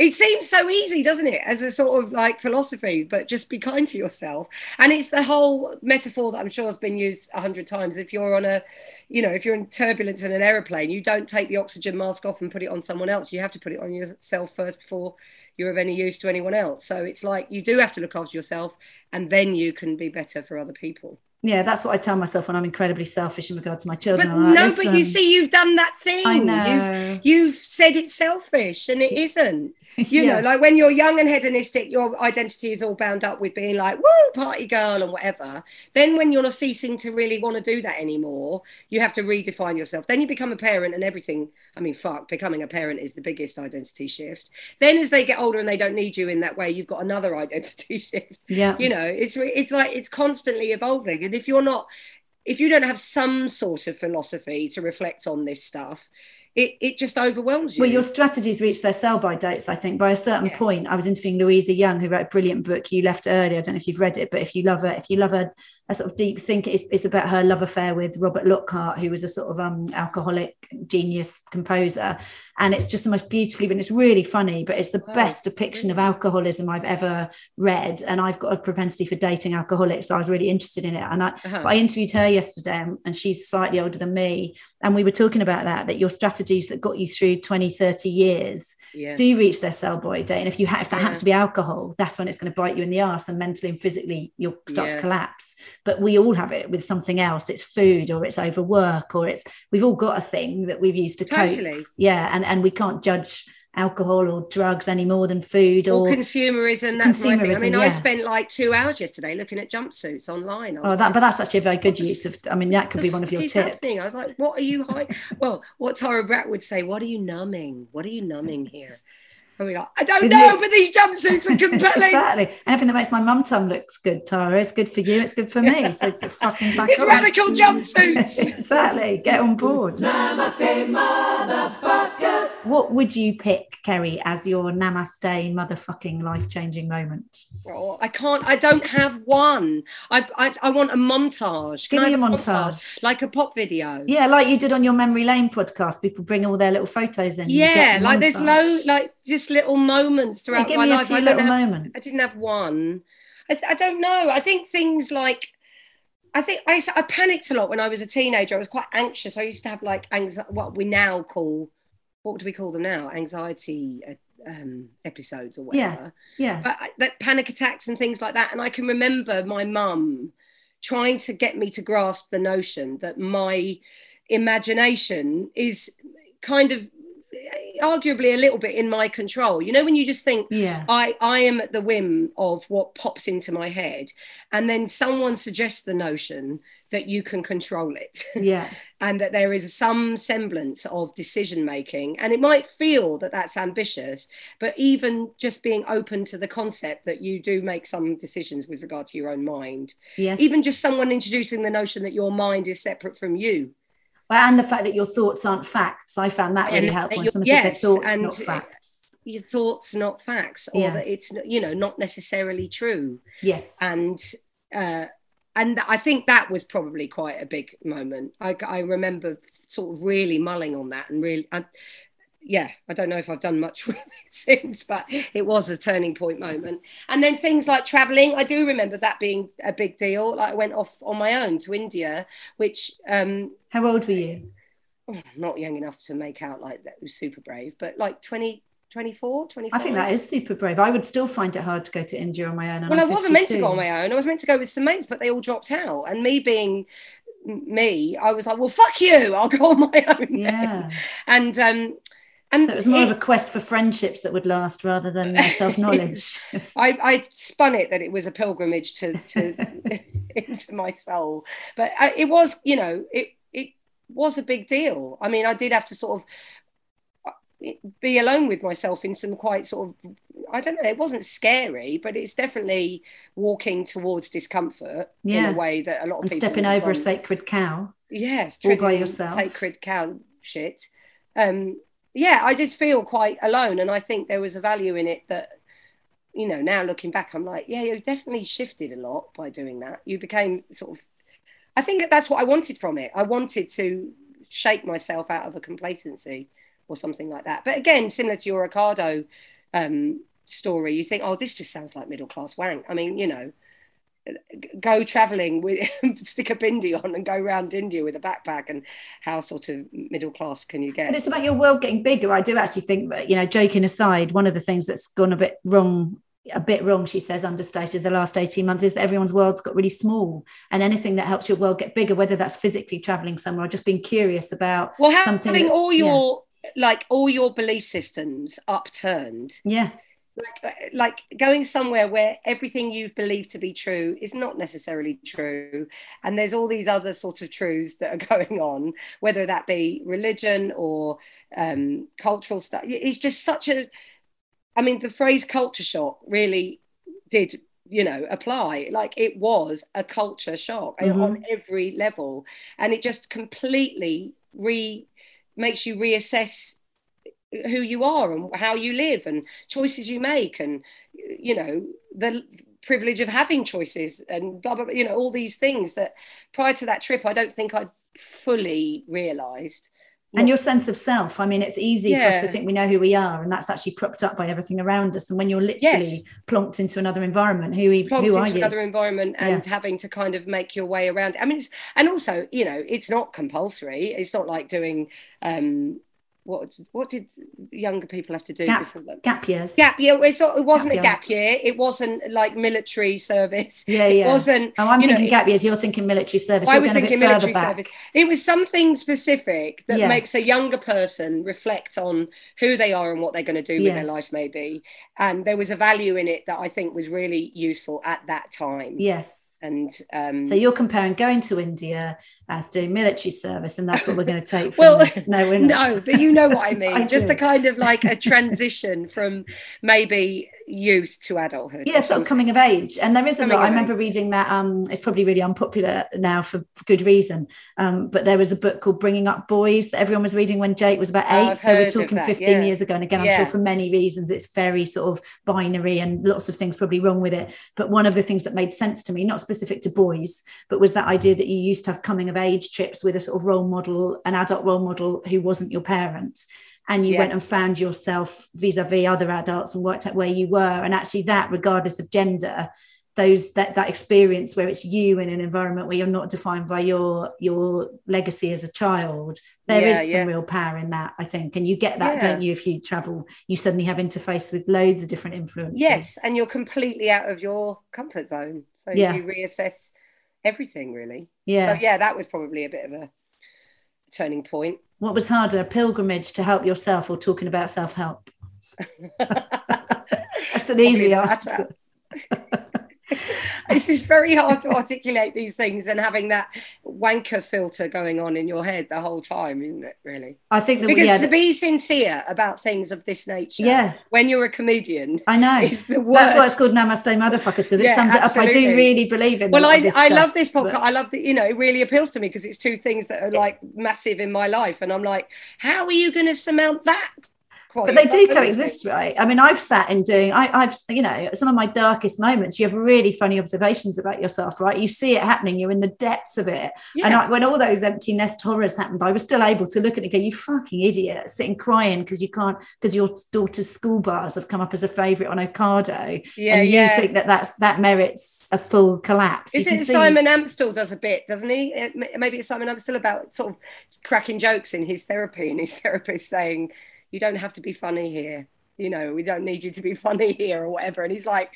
D: It seems so easy, doesn't it, as a sort of like philosophy, but just be kind to yourself. And it's the whole metaphor that I'm sure has been used a hundred times. If you're on a, you know, if you're in turbulence in an aeroplane, you don't take the oxygen mask off and put it on someone else. You have to put it on yourself first before you're of any use to anyone else. So it's like you do have to look after yourself, and then you can be better for other people.
C: Yeah, that's what I tell myself when I'm incredibly selfish in regard to my children.
D: But
C: like,
D: no, but you see, you've done that thing.
C: I know.
D: You've, you've said it's selfish, and it isn't. You
C: Yeah.
D: know, like when you're young and hedonistic, your identity is all bound up with being like, woo, party girl and whatever. Then when you're not ceasing to really want to do that anymore, you have to redefine yourself. Then you become a parent and everything. I mean, fuck, becoming a parent is the biggest identity shift. Then as they get older and they don't need you in that way, you've got another identity shift.
C: Yeah.
D: You know, it's it's like it's constantly evolving. And if you're not, if you don't have some sort of philosophy to reflect on this stuff, it, it just overwhelms you.
C: Well, your strategies reach their sell by dates, I think. By a certain
D: Yeah.
C: point, I was interviewing Louisa Young, who wrote a brilliant book. You left early. I don't know if you've read it, but if you love it, if you love a, a sort of deep think, it's, it's about her love affair with Robert Lockhart, who was a sort of um, alcoholic genius composer. And it's just the most beautifully written. It's really funny, but it's the
D: Wow.
C: best depiction of alcoholism I've ever read. And I've got a propensity for dating alcoholics, so I was really interested in it. And I,
D: Uh-huh.
C: I interviewed her yesterday, and- and she's slightly older than me. And we were talking about that, that your strategies that got you through 20, 30 years
D: yeah.
C: do reach their sell by date. And if you ha- if that happens to be alcohol, that's when it's going to bite you in the ass and mentally and physically you'll start to collapse. But we all have it with something else. It's food or it's overwork or it's we've all got a thing that we've used to cope.
D: Totally.
C: Yeah. And and we can't judge alcohol or drugs any more than food
D: Or
C: or
D: consumerism. That's my thing. I
C: Consumerism,
D: mean, I spent like two hours yesterday looking at jumpsuits online.
C: Oh,
D: like,
C: that, but that's actually a very good use of. I mean, that could be one of your tips.
D: happening? I was like, what are you hiding? well, what Tara Brach would say, what are you numbing? What are you numbing here? I mean, I don't
C: With
D: know,
C: this-
D: but these jumpsuits are compelling.
C: exactly. Anything that makes my mum tum looks good, Tara, it's good for you. It's good for me. So fucking back
D: It's
C: on.
D: radical jumpsuits.
C: exactly. Get on board.
B: Namaste, motherfuckers.
C: What would you pick, Kerry, as your namaste motherfucking life changing moment?
D: Oh, I can't. I don't have one. I I, I want a montage.
C: Give
D: Can I
C: me
D: have
C: a montage.
D: like a pop video.
C: Yeah, like you did on your Memory Lane podcast. People bring all their little photos in.
D: Yeah,
C: get a
D: like there's no like just little moments
C: Yeah,
D: throughout
C: give
D: my life. I don't have,
C: moments.
D: I didn't have one. I, I don't know. I think things like I think I, I panicked a lot when I was a teenager. I was quite anxious. I used to have like anxiety, what we now call what do we call them now? Anxiety uh, um, episodes or
C: Yeah.
D: whatever.
C: Yeah.
D: But I, that panic attacks and things like that. And I can remember my mum trying to get me to grasp the notion that my imagination is kind of arguably a little bit in my control. You know, when you just think,
C: Yeah.
D: I, I am at the whim of what pops into my head, and then someone suggests the notion that you can control it
C: Yeah.
D: and that there is some semblance of decision making. And it might feel that that's ambitious, but even just being open to the concept that you do make some decisions with regard to your own mind,
C: Yes.
D: even just someone introducing the notion that your mind is separate from you.
C: And the fact that your thoughts aren't facts. I found that really
D: And
C: helpful. When
D: your-
C: someone said
D: yes,
C: thoughts,
D: and-
C: not facts.
D: Your thoughts, not facts, or
C: Yeah.
D: that it's you know not necessarily true.
C: Yes.
D: and uh, and I think that was probably quite a big moment. I, I remember sort of really mulling on that and really, I, yeah, I don't know if I've done much with it since, but it was a turning point moment. And then things like traveling, I do remember that being a big deal. Like I went off on my own to India, which um,
C: How old were you?
D: oh, not young enough to make out like that was super brave, but like 20, 24, 25.
C: I think that is super brave. I would still find it hard to go to India on my own.
D: Well, I
C: I'm
D: wasn't meant to go on my own. I was meant to go with some mates, but they all dropped out. And me being me, I was like, well, fuck you. I'll go on my own. then."
C: Yeah.
D: And um, and
C: so it was more of a quest for friendships that would last rather than self knowledge.
D: I, I spun it that it was a pilgrimage to, to into my soul, but I, it was, you know, it it was a big deal. I mean, I did have to sort of uh, be alone with myself in some quite sort of I don't know. It wasn't scary, but it's definitely walking towards discomfort in a way that a lot of
C: and
D: people
C: stepping over a sacred cow.
D: yes,
C: all by yourself.
D: sacred cow shit. Um, yeah, I did feel quite alone, and I think there was a value in it that, you know, now looking back, I'm like, yeah, you definitely shifted a lot by doing that. You became sort of, I think that's what I wanted from it. I wanted to shake myself out of a complacency or something like that. But again, similar to your Ricardo um, story, you think, oh, this just sounds like middle class wank. I mean, you know, go traveling with stick a bindi on and go around India with a backpack and how sort of middle class can you
C: But
D: get?
C: it's about your world getting bigger. I do actually think that, you know, joking aside, one of the things that's gone a bit wrong, a bit wrong, she says, understated the last 18 months is that everyone's world's got really small. And anything that helps your world get bigger, whether that's physically traveling somewhere or just being curious about
D: Well,
C: something
D: having all
C: yeah.
D: your like all your belief systems upturned
C: Yeah.
D: Like like going somewhere where everything you've believed to be true is not necessarily true and there's all these other sort of truths that are going on whether that be religion or um, cultural stuff it's just such a i mean the phrase culture shock really did you know apply like it was a culture shock
C: Mhm.
D: on every level and it just completely re makes you reassess who you are and how you live and choices you make and you know the privilege of having choices and blah blah, blah you know all these things that prior to that trip i don't think i'd fully realized
C: and your sense of self i mean it's easy for us to think we know who we are and that's actually propped up by everything around us. And when you're literally
D: Yes.
C: plonked into another environment who, e-
D: plonked
C: who are
D: into
C: you?
D: another environment and having to kind of make your way around. I mean it's and also you know it's not compulsory. It's not like doing um what what did younger people have to do
C: gap,
D: before that
C: gap years
D: gap year not, it wasn't
C: Gap
D: a gap
C: years.
D: year it wasn't like military service
C: yeah yeah.
D: it wasn't
C: oh i'm
D: you know,
C: thinking
D: it-
C: gap years you're thinking military service
D: I
C: you're
D: was thinking military
C: back
D: service. It was something specific that
C: Yeah.
D: makes a younger person reflect on who they are and what they're going to do with their life, maybe. And there was a value in it that I think was really useful at that time.
C: yes
D: And um,
C: so you're comparing going to india as doing military service and that's what we're going to take
D: Well,
C: this. no we're not.
D: no, but you know what I mean.
C: I
D: Just
C: do.
D: a kind of like a transition from maybe youth to adulthood.
C: yeah
D: or
C: sort of coming of age and there is a
D: Coming
C: lot i remember
D: age.
C: reading that um it's probably really unpopular now for, good reason um but there was a book called bringing up boys that everyone was reading when jake was about eight.
D: I've
C: so we're talking
D: that,
C: 15
D: yeah.
C: years ago and again i'm
D: Yeah.
C: sure for many reasons it's very sort of binary and lots of things probably wrong with it but one of the things that made sense to me not specific to boys but was that idea that you used to have coming of age trips with a sort of role model an adult role model who wasn't your parent and you
D: Yeah.
C: went and found yourself vis-a-vis other adults and worked out where you were and actually that regardless of gender those that that experience where it's you in an environment where you're not defined by your your legacy as a child there is
D: Yeah,
C: some
D: yeah.
C: real power in that i think and you get that
D: Yeah.
C: don't you if you travel you suddenly have interface with loads of different influences
D: Yes, and you're completely out of your comfort zone. So you reassess everything really.
C: yeah
D: So yeah, that was probably a bit of a turning point.
C: What was harder a pilgrimage to help yourself or talking about self-help that's an easy answer.
D: it's just very hard to articulate these things and having that wanker filter going on in your head the whole time, isn't it? Really,
C: i think that
D: because
C: yeah,
D: to be sincere about things of this nature,
C: Yeah.
D: when you're a comedian,
C: I know.
D: is the worst.
C: That's why it's called Namaste Motherfuckers because it
D: Yeah,
C: sums it up. I do really believe in.
D: well I, I
C: stuff,
D: love this podcast
C: but-
D: i love that you know it really appeals to me because it's two things that are like massive in my life and i'm like how are you going to surmount that
C: But they do coexist, right? I mean, I've sat in doing, I, I've, you know, some of my darkest moments. You have really funny observations about yourself, right? You see it happening. You're in the depths of it. And I, when all those empty nest horrors happened, I was still able to look at it and go, "You fucking idiot!" Sitting crying because you can't, because your daughter's school bars have come up as a favourite on Ocado,
D: Yeah,
C: and you
D: yeah.
C: think that that's that merits a full collapse.
D: Is it Simon Amstell does a bit, doesn't he? It, maybe it's Simon Amstell about sort of cracking jokes in his therapy, and his therapist saying, "You don't have to be funny here. You know, we don't need you to be funny here, or whatever." And he's like,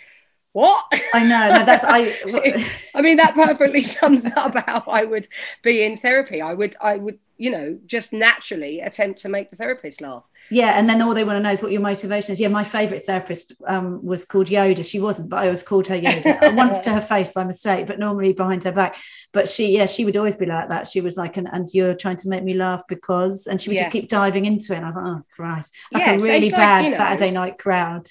D: "What?"
C: I know. No, that's I.
D: I mean, that perfectly sums up how I would be in therapy. I would, I would, you know, just naturally attempt to make the therapist laugh.
C: Yeah, and then all they want to know is what your motivation is. Yeah, my favourite therapist um, was called Yoda. She wasn't, but I was called her Yoda. Once to her face by mistake, but normally behind her back. But she, yeah, she would always be like that. She was like, and, and you're trying to make me laugh because, and she would just keep diving into it. And I was like, oh Christ, like
D: Yes,
C: a really
D: like,
C: bad
D: you know-
C: Saturday night crowd.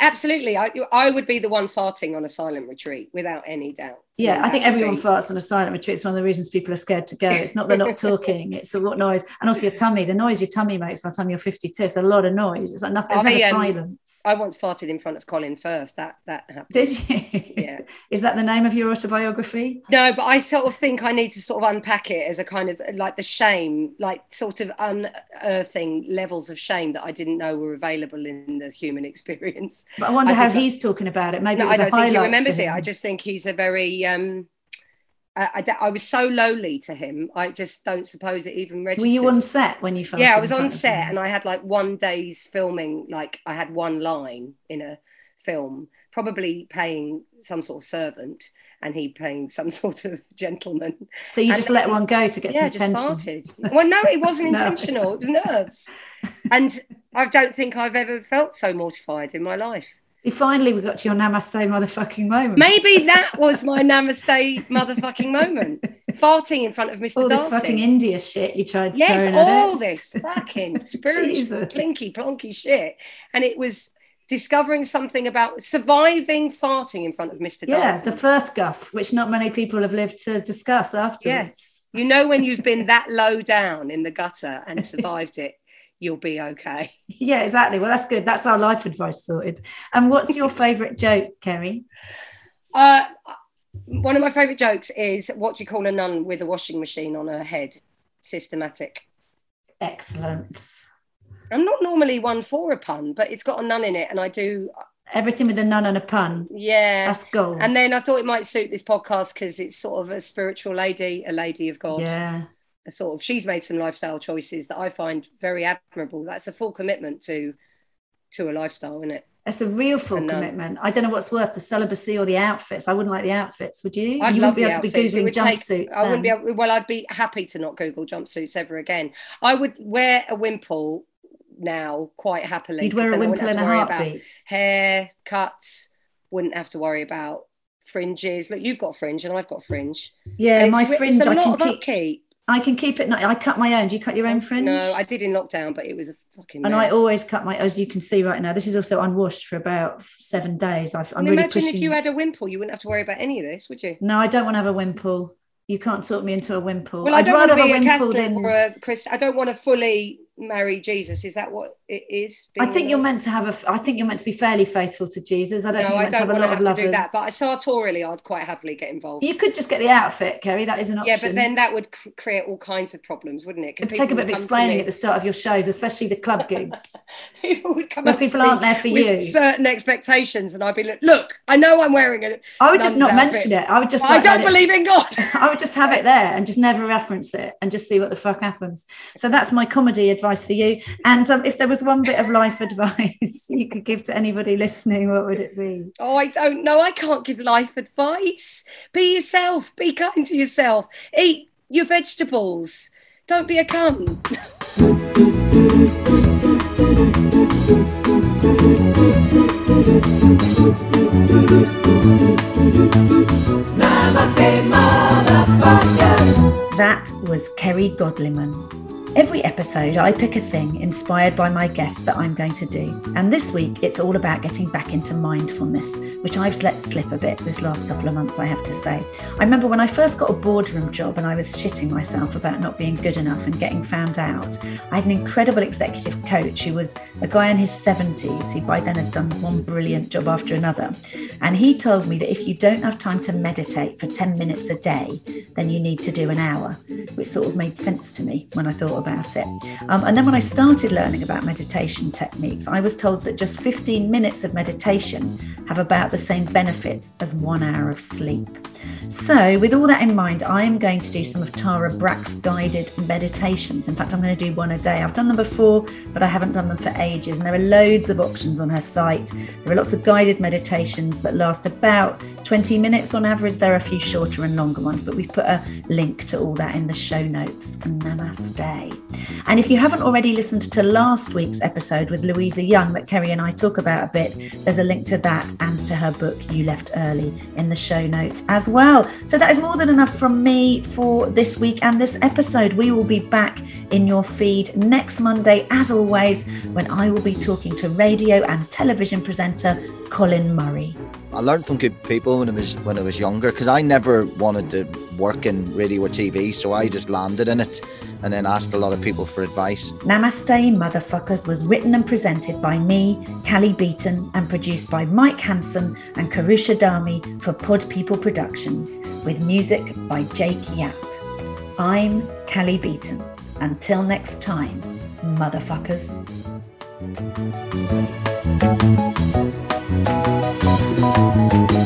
D: Absolutely, I, I would be the one farting on a silent retreat without any doubt.
C: Yeah, I think everyone farts on a silent retreat. It's one of the reasons people are scared to go. It's not they're not talking; it's the what noise, and also your tummy. The noise your tummy makes by the time you're 52. It's a lot of noise. It's like nothing. There's
D: I,
C: never
D: um,
C: silence.
D: I once farted in front of Colin Firth. That that happened.
C: Did you?
D: Yeah.
C: Is that the name of your autobiography?
D: No, but I sort of think I need to sort of unpack it as a kind of like the shame, like sort of unearthing levels of shame that I didn't know were available in the human experience.
C: But I wonder
D: I
C: how he's talking about it. Maybe
D: No,
C: it was
D: I
C: a
D: don't think he remembers it. I just think he's a very. Um I, I, I was so lowly to him. I just don't suppose it even registered.
C: Were you on set when you farted?
D: yeah, I was on set and I had like one day's filming. Like I had one line in a film probably paying some sort of servant and he playing some sort of gentleman.
C: So you
D: And
C: just let one go to get
D: yeah,
C: some
D: just
C: attention.
D: Well, no, it wasn't
C: No.
D: intentional. It was nerves. And I don't think I've ever felt so mortified in my life.
C: See, finally, we got to your namaste motherfucking moment.
D: Maybe that was my namaste motherfucking moment. Farting in front of Mr.
C: all this fucking India shit you tried.
D: Yes, all this fucking spiritual plinky plonky shit. And it was discovering something about surviving farting in front of Mr.
C: Yeah, the first guff, which not many people have lived to discuss afterwards. Yes.
D: You know when you've been that low down in the gutter and survived it, you'll be okay.
C: Yeah, exactly. Well, that's good. That's our life advice sorted. And what's your favourite joke, Kerry?
D: Uh, one of my favourite jokes is what do you call a nun with a washing machine on her head? Systematic.
C: Excellent.
D: I'm not normally one for a pun, but it's got a nun in it, and I do.
C: Everything with a nun and a pun.
D: Yeah.
C: That's gold.
D: And then I thought it might suit this podcast because it's sort of a spiritual lady, a lady of God.
C: yeah,
D: sort of she's made some lifestyle choices that I find very admirable. That's a full commitment to to a lifestyle, isn't it?
C: it's a real full
D: A nun.
C: Um, commitment. I don't know what's worth the celibacy or the outfits. I wouldn't like the outfits, would you?
D: I'd
C: you
D: love
C: wouldn't be able to be googling
D: would take-
C: jumpsuits.
D: I wouldn't be able, well, I'd be happy to not Google jumpsuits ever again. I would wear a wimple now quite happily.
C: You'd wear a
D: then I wouldn't
C: wimple
D: and
C: a heartbeat.
D: Hair cuts, wouldn't have to worry about fringes. Look, you've got fringe and I've got fringe.
C: Yeah,
D: And
C: my fringe. I can keep.
D: upkeep.
C: I can keep it. I cut my own. Do you cut your own oh, fringe?
D: No, I did in lockdown, but it was a fucking.
C: and I always cut my, as you can see right now. This is also unwashed for about seven days. I've, I'm
D: And
C: really
D: imagine
C: pushing.
D: if you had a wimple, you wouldn't have to worry about any of this, would you?
C: No, I don't want to have a wimple. You can't talk me into a wimple.
D: Well, I
C: I'd
D: don't want to
C: rather
D: be
C: have
D: a
C: wimple
D: Catholic
C: than-
D: or a Christian. I don't want to fully marry Jesus. Is that what it is?
C: I think you're meant to have a. I think you're meant to be fairly faithful to Jesus. I don't think
D: No,
C: you're
D: I
C: meant to
D: don't
C: have a lot
D: to
C: of
D: have
C: lovers.
D: to do that. But sartorially, I'd quite happily get involved.
C: you could just get the outfit, Kerry. That is an option.
D: yeah, but then that would cr- create all kinds of problems, wouldn't it?
C: It'd take a bit of
D: to
C: explaining at the start of your shows, especially the club gigs.
D: people would come
C: When
D: up
C: people aren't there for
D: with
C: you.
D: certain expectations, and I'd be like, "Look, I know I'm wearing it.
C: I would just not
D: outfit.
C: mention it. I would just.
D: I don't
C: let it-
D: believe in God."
C: I would just have it there and just never reference it and just see what the fuck happens. So that's my comedy advice for you. And um, if there was one bit of life advice you could give to anybody listening, what would it be?
D: Oh, I don't know. I can't give life advice. Be yourself. Be kind to yourself. Eat your vegetables. Don't be a cunt.
B: Namaste, motherfucker.
C: That was Kerry Godliman. Every episode, I pick a thing inspired by my guest that I'm going to do. And this week, it's all about getting back into mindfulness, which I've let slip a bit this last couple of months, I have to say. I remember when I first got a boardroom job and I was shitting myself about not being good enough and getting found out. I had an incredible executive coach who was a guy in his 70s who by then had done one brilliant job after another. And he told me that if you don't have time to meditate for 10 minutes a day, then you need to do an hour, which sort of made sense to me when I thought about it. Um, and then when I started learning about meditation techniques, I was told that just 15 minutes of meditation have about the same benefits as one hour of sleep. So, with all that in mind, I am going to do some of Tara Brach's guided meditations. In fact, I'm going to do one a day. I've done them before, but I haven't done them for ages. And there are loads of options on her site. There are lots of guided meditations that last about 20 minutes on average. There are a few shorter and longer ones, but we've put a link to all that in the show notes. And namaste. And if you haven't already listened to last week's episode with Louisa Young that Kerry and I talk about a bit, there's a link to that and to her book, You Left Early, in the show notes as well. So that is more than enough from me for this week and this episode. We will be back in your feed next Monday, as always, when I will be talking to radio and television presenter Colin Murray.
E: I learned from good people when I was when I was younger because I never wanted to work in radio or TV, so I just landed in it and then asked a lot of people for advice.
C: Namaste Motherfuckers was written and presented by me, Cally Beaton, and produced by Mike Hanson and Karusha Dami for Pod People Productions, with music by Jake Yapp. I'm Cally Beaton. Until next time, motherfuckers.
B: Namaste, motherfuckers.